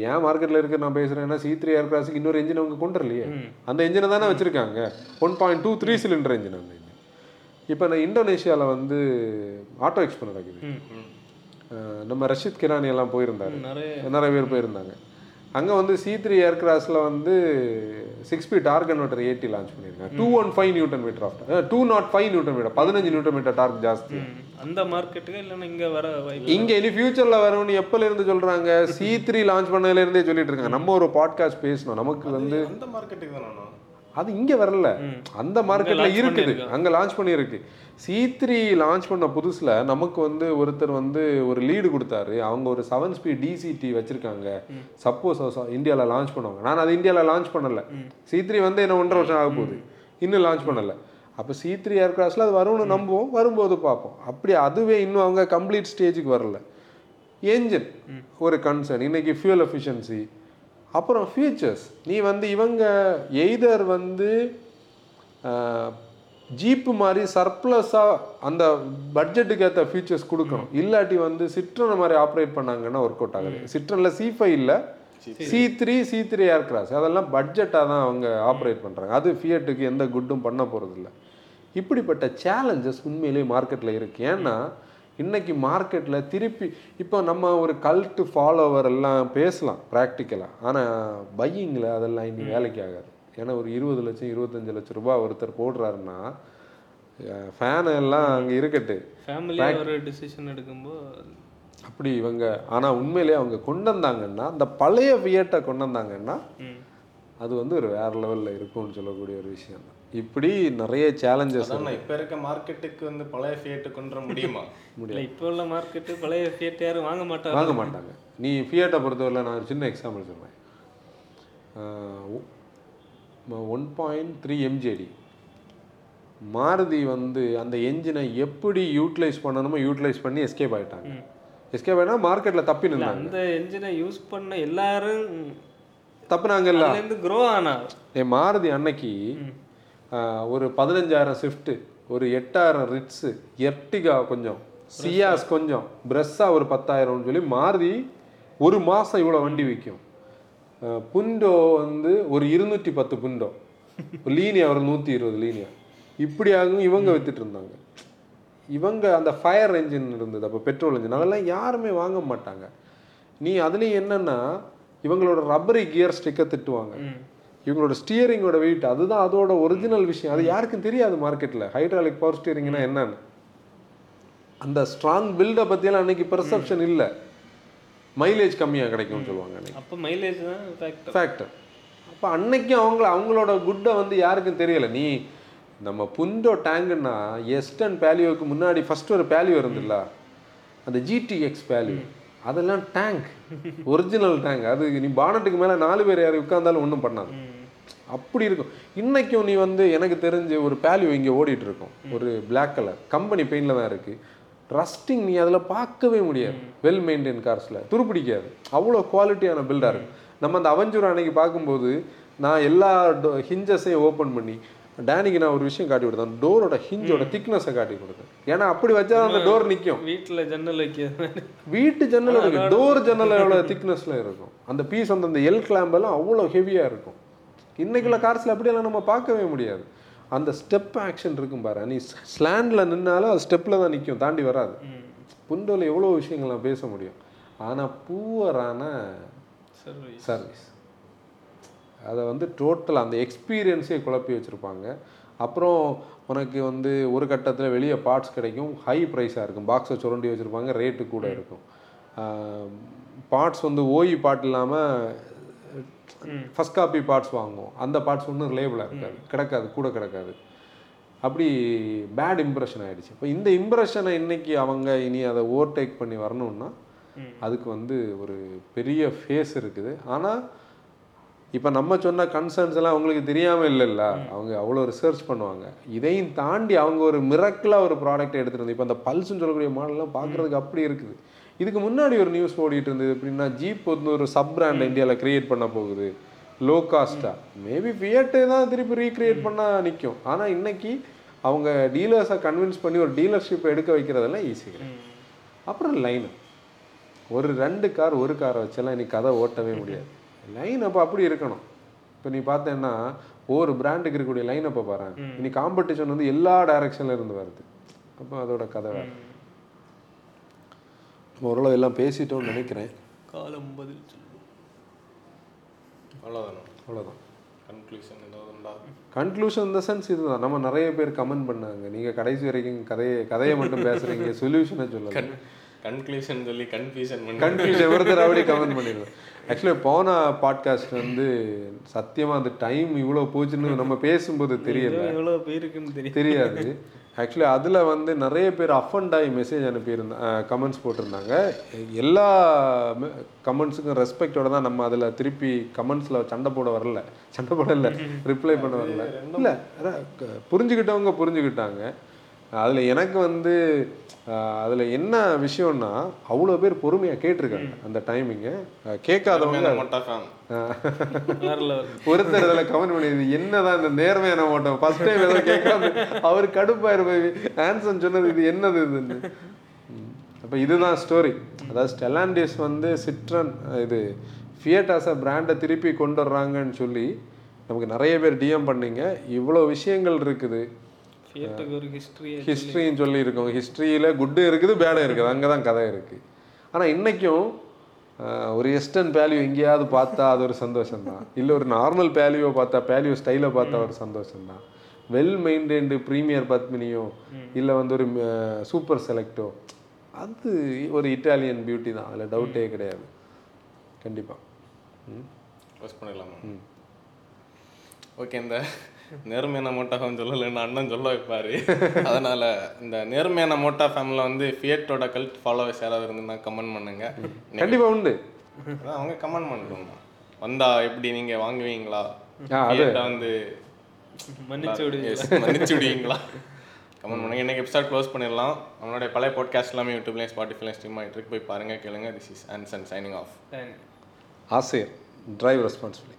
ஏன் மார்க்கெட்டில் இருக்கிற நான் பேசுகிறேன்னா சி த்ரீ ஏர்கிராஃப்ட்ஸுக்கு இன்னொரு இன்ஜின் அவங்க கொண்டு வரலையே அந்த இன்ஜினை தானே வச்சுருக்காங்க. One point two three cylinder engine அந்த இன்ஜின் இப்போ நான் இந்தோனேஷியாவில் வந்து ஆட்டோ எக்ஸ்போ நடக்குது நம்ம ரஷித் கிரானி எல்லாம் போயிருந்தாரு. நிறைய பேர் போயிருந்தாங்க. அங்கே வந்து சி த்ரீ ஏர்கிராஃப்டில் வந்து six speed torque converter AT launch பண்ணியிருக்காங்க. Two one five newton metre after two nought five newton metre பதினஞ்சு நியூட்டன் மீட்டர் டார்க் ஜாஸ்தி. அந்த மார்க்கெட்டுக்கு இல்லைன்னா இங்க வர இங்க இனி ஃபியூச்சர்ல வரும்னு எப்பல இருந்து சொல்றாங்க? சி த்ரீ லான்ச் பண்ணதுல இருந்தே சொல்லிட்டு இருக்காங்க. நம்ம ஒரு பாட்காஸ்ட் பேசணும். நமக்கு வந்து அந்த மார்க்கெட்டுக்கு தானே அது இங்க வரல. அந்த மார்க்கெட்ல launch இருக்குது. அங்க லான்ச் பண்ணியிருக்கு. சி த்ரீ லான்ச் பண்ண புதுசுல நமக்கு வந்து ஒருத்தர் வந்து ஒரு லீடு கொடுத்தாரு. அவங்க ஒரு செவன் ஸ்பீட் டிசிடி வச்சிருக்காங்க. சப்போஸ் இந்தியால லான்ச் பண்ணுவாங்க. நான் அது இந்தியால லான்ச் பண்ணல. சி த்ரீ வந்து என்ன ஒன்றரை வருஷம் ஆக போகுது. இன்னும் லான்ச் பண்ணல. அப்போ சி த்ரீ ஏர்கிராஃப்ட்ஸில் அது வரும்னு நம்புவோம். வரும்போது பார்ப்போம். அப்படி அதுவே இன்னும் அவங்க கம்ப்ளீட் ஸ்டேஜுக்கு வரல. என்ஜின் ஒரு கன்சர்ன் இன்னைக்கு ஃபியூல் எஃபிஷியன்சி அப்புறம் ஃபியூச்சர்ஸ் நீ வந்து இவங்க எய்தர் வந்து ஜீப்பு மாதிரி சர்ப்ளஸாக அந்த பட்ஜெட்டுக்கு ஏற்ற ஃபீச்சர்ஸ் கொடுக்கணும். இல்லாட்டி வந்து சிட்ரனை மாதிரி ஆப்ரேட் பண்ணாங்கன்னா ஒர்க் அவுட் ஆகுது சிட்ரனில் சி ஃபைவ் இல்லை. C three C three Aircross அதெல்லாம் பட்ஜெட்டாக தான் அவங்க ஆப்ரேட் பண்ணுறாங்க அது ஃபியட்டுக்கு எந்த குட்டும் பண்ண போகிறதில்ல இப்படிப்பட்ட சேலஞ்சஸ் உண்மையிலேயே மார்க்கெட்டில் இருக்குது ஏன்னா இன்னைக்கு மார்க்கெட்டில் திருப்பி இப்போ நம்ம ஒரு கல்ட்டு ஃபாலோவர் எல்லாம் பேசலாம் ப்ராக்டிக்கலாக ஆனால் பையிங்கில் அதெல்லாம் இனி வேலைக்கு ஆகாது ஏன்னா ஒரு இருபது லட்சம் இருபத்தஞ்சு லட்சம் ரூபாய் ஒருத்தர் போடுறாருன்னா ஃபேன் எல்லாம் அங்கே இருக்கட்டு. ஃபேமிலியா ஒரு டிசிஷன் எடுக்கும்போது அப்படி இவங்க ஆனால் உண்மையிலேயே அவங்க கொண்டு வந்தாங்கன்னா அந்த பழைய ஃபியட்டை கொண்டு வந்தாங்கன்னா. அது வந்து ஒரு வேற லெவலில் இருக்கும்னு சொல்லக்கூடிய ஒரு விஷயம் தான். இப்படி நிறைய சேலஞ்சஸ் அதான் இப்போ இருக்க மார்க்கெட்டுக்கு வந்து பழைய ஃபியட்டு கொண்டு வர முடியுமா இல்ல இப்போ உள்ள மார்க்கெட்டு பழைய ஃபியட் யாரும் வாங்க மாட்டாங்க. வாங்க மாட்டாங்க. நீ ஃபியட்டை பொறுத்தவரை நான் ஒரு சின்ன எக்ஸாம்பிள் சொல்றேன். One point three MJD Maruti வந்து அந்த என்ஜினை எப்படி யூட்டிலைஸ் பண்ணணுமோ யூட்டிலைஸ் பண்ணி எஸ்கேப் ஆயிட்டாங்க. எஸ்கேப் ஆயிட்டா மார்க்கெட்டில் தப்பி நின்னாங்க அந்த என்ஜினை யூஸ் பண்ண எல்லாரும் தப்புனாங்கல்ல? க்ரோ ஆனா. ஏ மாருதி அன்னைக்கு ஒரு பதினஞ்சாயிரம் ஷிஃப்ட்டு ஒரு எட்டாயிரம் ரிட்ஸு எர்டிகா கொஞ்சம் சியாஸ் கொஞ்சம் பிரஸ்ஸா ஒரு பத்தாயிரம்னு சொல்லி மாறி ஒரு மாதம் இவ்வளோ வண்டி விற்கும் புண்டோ வந்து ஒரு இருநூற்றி பத்து புண்டோ. லீனியா ஒரு நூற்றி இருபது லீனியா. இப்படியாகவும் இவங்க வித்துட்டு இருந்தாங்க. இவங்க அந்த ஃபயர் என்ஜின் இருந்தது அப்போ பெட்ரோல் என்ஜின் அதெல்லாம் யாருமே வாங்க மாட்டாங்க. நீ அதுலேயும் என்னன்னா இவங்களோட ரப்பரி கியர் ஸ்டிக்கை திட்டுவாங்க. இவங்களோட ஸ்டியரிங்கோட வெயிட் அதுதான் அதோட ஒரிஜினல் விஷயம். அது யாருக்கும் தெரியாது மார்க்கெட்டில் ஹைட்ராலிக் பவர் ஸ்டியரிங்னா என்னன்னு. அந்த ஸ்ட்ராங் பில்டை பற்றியெல்லாம் அன்னைக்கு பெர்செப்ஷன் இல்லை. மைலேஜ் கம்மியாக கிடைக்கும்னு சொல்லுவாங்க அன்னைக்கு. அப்போ மைலேஜ் தான் ஃபேக்டர் அப்போ அன்னைக்கு அவங்கள அவங்களோட குட்டை வந்து யாருக்கும் தெரியல. நீ நம்ம புண்டோ டேங்குன்னா எஸ்டன் பேலியோவுக்கு முன்னாடி ஃபர்ஸ்ட் ஒரு பேலியோ இருந்துல்ல அந்த ஜிடிஎக்ஸ் பேலியோ அதெல்லாம் டேங்க் ஒரிஜினல் டேங்க் அது நீ பானட்டுக்கு மேலே நாலு பேர் யார் உட்காந்தாலும் ஒன்றும் பண்ணாது. அப்படி இருக்கும். இன்றைக்கும் நீ வந்து எனக்கு தெரிஞ்சு ஒரு பேலியோ இங்கே ஓடிட்டு இருக்கும். ஒரு பிளாக் கலர் கம்பெனி பெயிண்டில் தான் இருக்குது ரஸ்டிங் நீ அதில் பார்க்கவே முடியாது. வெல் மெயின்டைன் கார்ஸில் துருப்பிடிக்காது. அவ்வளோ குவாலிட்டியான பில்டாக இருக்கும் நம்ம அந்த அவஞ்சூர் அன்னைக்கு பார்க்கும்போது நான் எல்லா ஹிஞ்சஸையும் ஓப்பன் பண்ணி டேனிக்கு நான் ஒரு விஷயம் காட்டி கொடுத்தேன். டோரோட ஹிஞ்சோட திக்னஸை காட்டி கொடுத்தேன். ஏன்னா அப்படி வச்சா அந்த டோர் நிற்கும் வீட்டுல ஜன்னல் வைக்கிறது வீட்டு ஜன்னல் டோர் ஜன்னல் எவ்வளோ திக்னஸ்ல இருக்கும். அந்த பீஸ் அந்த எல் கிளாம்ப் எல்லாம் அவ்வளோ ஹெவியா இருக்கும். இன்னைக்குள்ள கார்ஸ்ல அப்படியெல்லாம் நம்ம பார்க்கவே முடியாது. அந்த ஸ்டெப் ஆக்ஷன் இருக்கும் பாரு. நீ ஸ்லாண்ட்ல நின்னாலும் அது ஸ்டெப்ல தான் நிற்கும் தாண்டி வராது. புண்டோல எவ்வளோ விஷயங்கள்லாம் பேச முடியும். ஆனா பூவரான சர்வீஸ் அதை வந்து டோட்டல் அந்த எக்ஸ்பீரியன்ஸே குழப்பி வச்சுருப்பாங்க. அப்புறம் உனக்கு வந்து ஒரு கட்டத்தில் வெளியே பார்ட்ஸ் கிடைக்கும் ஹை ப்ரைஸாக இருக்கும். பாக்ஸை சுரண்டி வச்சுருப்பாங்க ரேட்டு கூட இருக்கும். பார்ட்ஸ் வந்து ஓஇ பார்ட் இல்லாமல் ஃபஸ்ட் காப்பி பார்ட்ஸ் வாங்குவோம். அந்த பார்ட்ஸ் ஒன்றும் ரிலேபிளாக இருக்காது. கிடக்காது கூட கிடக்காது. அப்படி பேட் இம்ப்ரெஷன் ஆயிடுச்சு. இப்போ இந்த இம்ப்ரெஷனை இன்னைக்கு அவங்க இனி அதை ஓவர்டேக் பண்ணி வரணும்னா அதுக்கு வந்து ஒரு பெரிய ஃபேஸ் இருக்குது. ஆனால் இப்போ நம்ம சொன்ன கன்சர்ன்ஸ் எல்லாம் அவங்களுக்கு தெரியாமல் இல்லைல்ல? அவங்க அவ்வளோ ரிசர்ச் பண்ணுவாங்க. இதையும் தாண்டி அவங்க ஒரு மிரக்கலாக ஒரு ப்ராடக்ட் எடுத்துகிட்டு வந்து இப்போ அந்த பல்ஸ்னு சொல்லக்கூடிய மாடல்லாம் பார்க்குறதுக்கு அப்படி இருக்குது. இதுக்கு முன்னாடி ஒரு நியூஸ் ஓடிட்டு இருந்தது. எப்படின்னா ஜீப் வந்து ஒரு சப் பிராண்ட் இந்தியாவில் கிரியேட் பண்ண போகுது. லோ காஸ்ட்டாக மேபி ஃபியட்டே தான் திருப்பி ரீக்ரியேட் பண்ணால் நிற்கும் ஆனால் இன்னைக்கு அவங்க டீலர்ஸை கன்வின்ஸ் பண்ணி ஒரு டீலர்ஷிப் எடுக்க வைக்கிறதெல்லாம் ஈஸி அப்புறம் லைன் ஒரு ரெண்டு கார் ஒரு காரை வச்செல்லாம் இன்னைக்கு கதை ஓட்டவே முடியாது. லைன் அப்போ அப்படி இருக்கணும். இப்போ நீ பார்த்தேன்னா ஒவ்வொரு பிராண்டுக்கு இருக்கக்கூடிய லைன் அப்போ பாரு இன்னைக்கு காம்படிஷன் வந்து எல்லா டைரக்ஷன்ல இருந்து வருது. அப்போ அதோட கதை வேறு. நம்ம ஓரளவு எல்லாம் பேசிட்டோம்னு நினைக்கிறேன். காலம் பதில் சொல்லும் அவ்வளோதானே அவ்வளோதான் கன்க்ளூஷன் ஏதாவது உண்டா? கன்க்ளூஷன் இந்த சென்ஸ் இதுதான். நம்ம நிறைய பேர் கமெண்ட் பண்ணாங்க. நீங்கள் கடைசி வரைக்கும் கதையை கதையை மட்டும் பேசுறீங்க. சொல்யூஷனை சொல்லல. கன்க்ளூஷன் சொல்லி கன்ஃபியூஷன் பண்ணி. கன்ஃபியூஷன் ஒருத்தர் அப்படி கமெண்ட் பண்ணிடுவேன் ஆக்சுவலி போன பாட்காஸ்ட் வந்து சத்தியமா அந்த டைம் இவ்வளோ போச்சுன்னு நம்ம பேசும்போது தெரியல. எவ்வளோ பேருக்குன்னு தெரியும். தெரியாது. ஆக்சுவலி அதில் வந்து நிறைய பேர் அஃபண்ட் ஆகி மெசேஜ் அனுப்பியிருந்தாங்க கமெண்ட்ஸ் போட்டிருந்தாங்க. எல்லா கமெண்ட்ஸுக்கும் ரெஸ்பெக்டோட தான் நம்ம அதில் திருப்பி கமெண்ட்ஸில் சண்டை போட வரல. சண்டை போட இல்லை ரிப்ளை பண்ண வரல. இல்லை புரிஞ்சுக்கிட்டவங்க புரிஞ்சுக்கிட்டாங்க. அதில் எனக்கு வந்து அதில் என்ன விஷயம்னா அவ்வளோ பேர் பொறுமையாக கேட்டிருக்காங்க அந்த டைமிங்கை கேட்காதவங்க ஒருத்தர் இதில் கமெண்ட் பண்ணியது என்னதான் இந்த நேர்மையான ஓட்டம் ஃபர்ஸ்ட் டைம் ஏதோ கேட்காம அவர் கடுப்பாயிருப்பார் ஆன்சன் சொன்னது இது என்னது இதுன்னு. அப்போ இதுதான் ஸ்டோரி அதாவது ஸ்டெலாண்டிஸ் வந்து சிட்ரன் இது ஃபியட்டாஸை பிராண்டை திருப்பி கொண்டு வர்றாங்கன்னு சொல்லி நமக்கு நிறைய பேர் டிஎம் பண்ணீங்க. இவ்வளோ விஷயங்கள் இருக்குது. ஹிஸ்ட்ரின்னு சொல்லியிருக்கோம் ஹிஸ்ட்ரியில் குட்டு இருக்குது பேடும் இருக்குது. அங்கே தான் கதை இருக்குது ஆனால் இன்றைக்கும் ஒரு எஸ்டர்ன் பேலியூ எங்கேயாவது பார்த்தா அது ஒரு சந்தோஷம் தான் இல்லை ஒரு நார்மல் பேலியூவை பார்த்தா பேலியூ ஸ்டைலை பார்த்தா ஒரு சந்தோஷம் தான் வெல் மெயின்டைன்டு ப்ரீமியர் பத்மினியோ இல்லை வந்து ஒரு சூப்பர் செலக்டோ அது ஒரு இட்டாலியன் பியூட்டி தான். அதில் டவுட்டே கிடையாது. கண்டிப்பாக ம். க்ளோஸ் பண்ணிடலாமா? ஓகே இந்த நேர்மையான மோட்டா ஃபேம் சொல்லலைன்னு அண்ணன் சொல்ல வைப்பாரு. அதனால இந்த நேர்மையான மோட்டா ஃபேமில் வந்து ஃபியட்டோட கல்ட் ஃபாலோவர்ஸ் யாராவது இருந்தா கமெண்ட் பண்ணுங்க. கண்டிப்பாக உண்டு. அவங்க கமெண்ட் பண்ணட்டும் வந்தா எப்படி நீங்க வாங்குவீங்களா? வந்து மன்னிச்சு விடு Yes, மன்னிச்சு விடுவீங்களா? கமெண்ட் பண்ணுங்க. இன்னைக்கு எபிசோட் க்ளோஸ் பண்ணிடலாம். நம்மளுடைய பழைய பாட்காஸ்ட் எல்லாமே யூடியூப்லேயும் ஸ்பாட்டிஃபைலையும் ஸ்ட்ரீம் ஆகிட்டு இருக்கு. போய் பாருங்க கேளுங்க. This is answer shining of ஆசையர் drive responsibility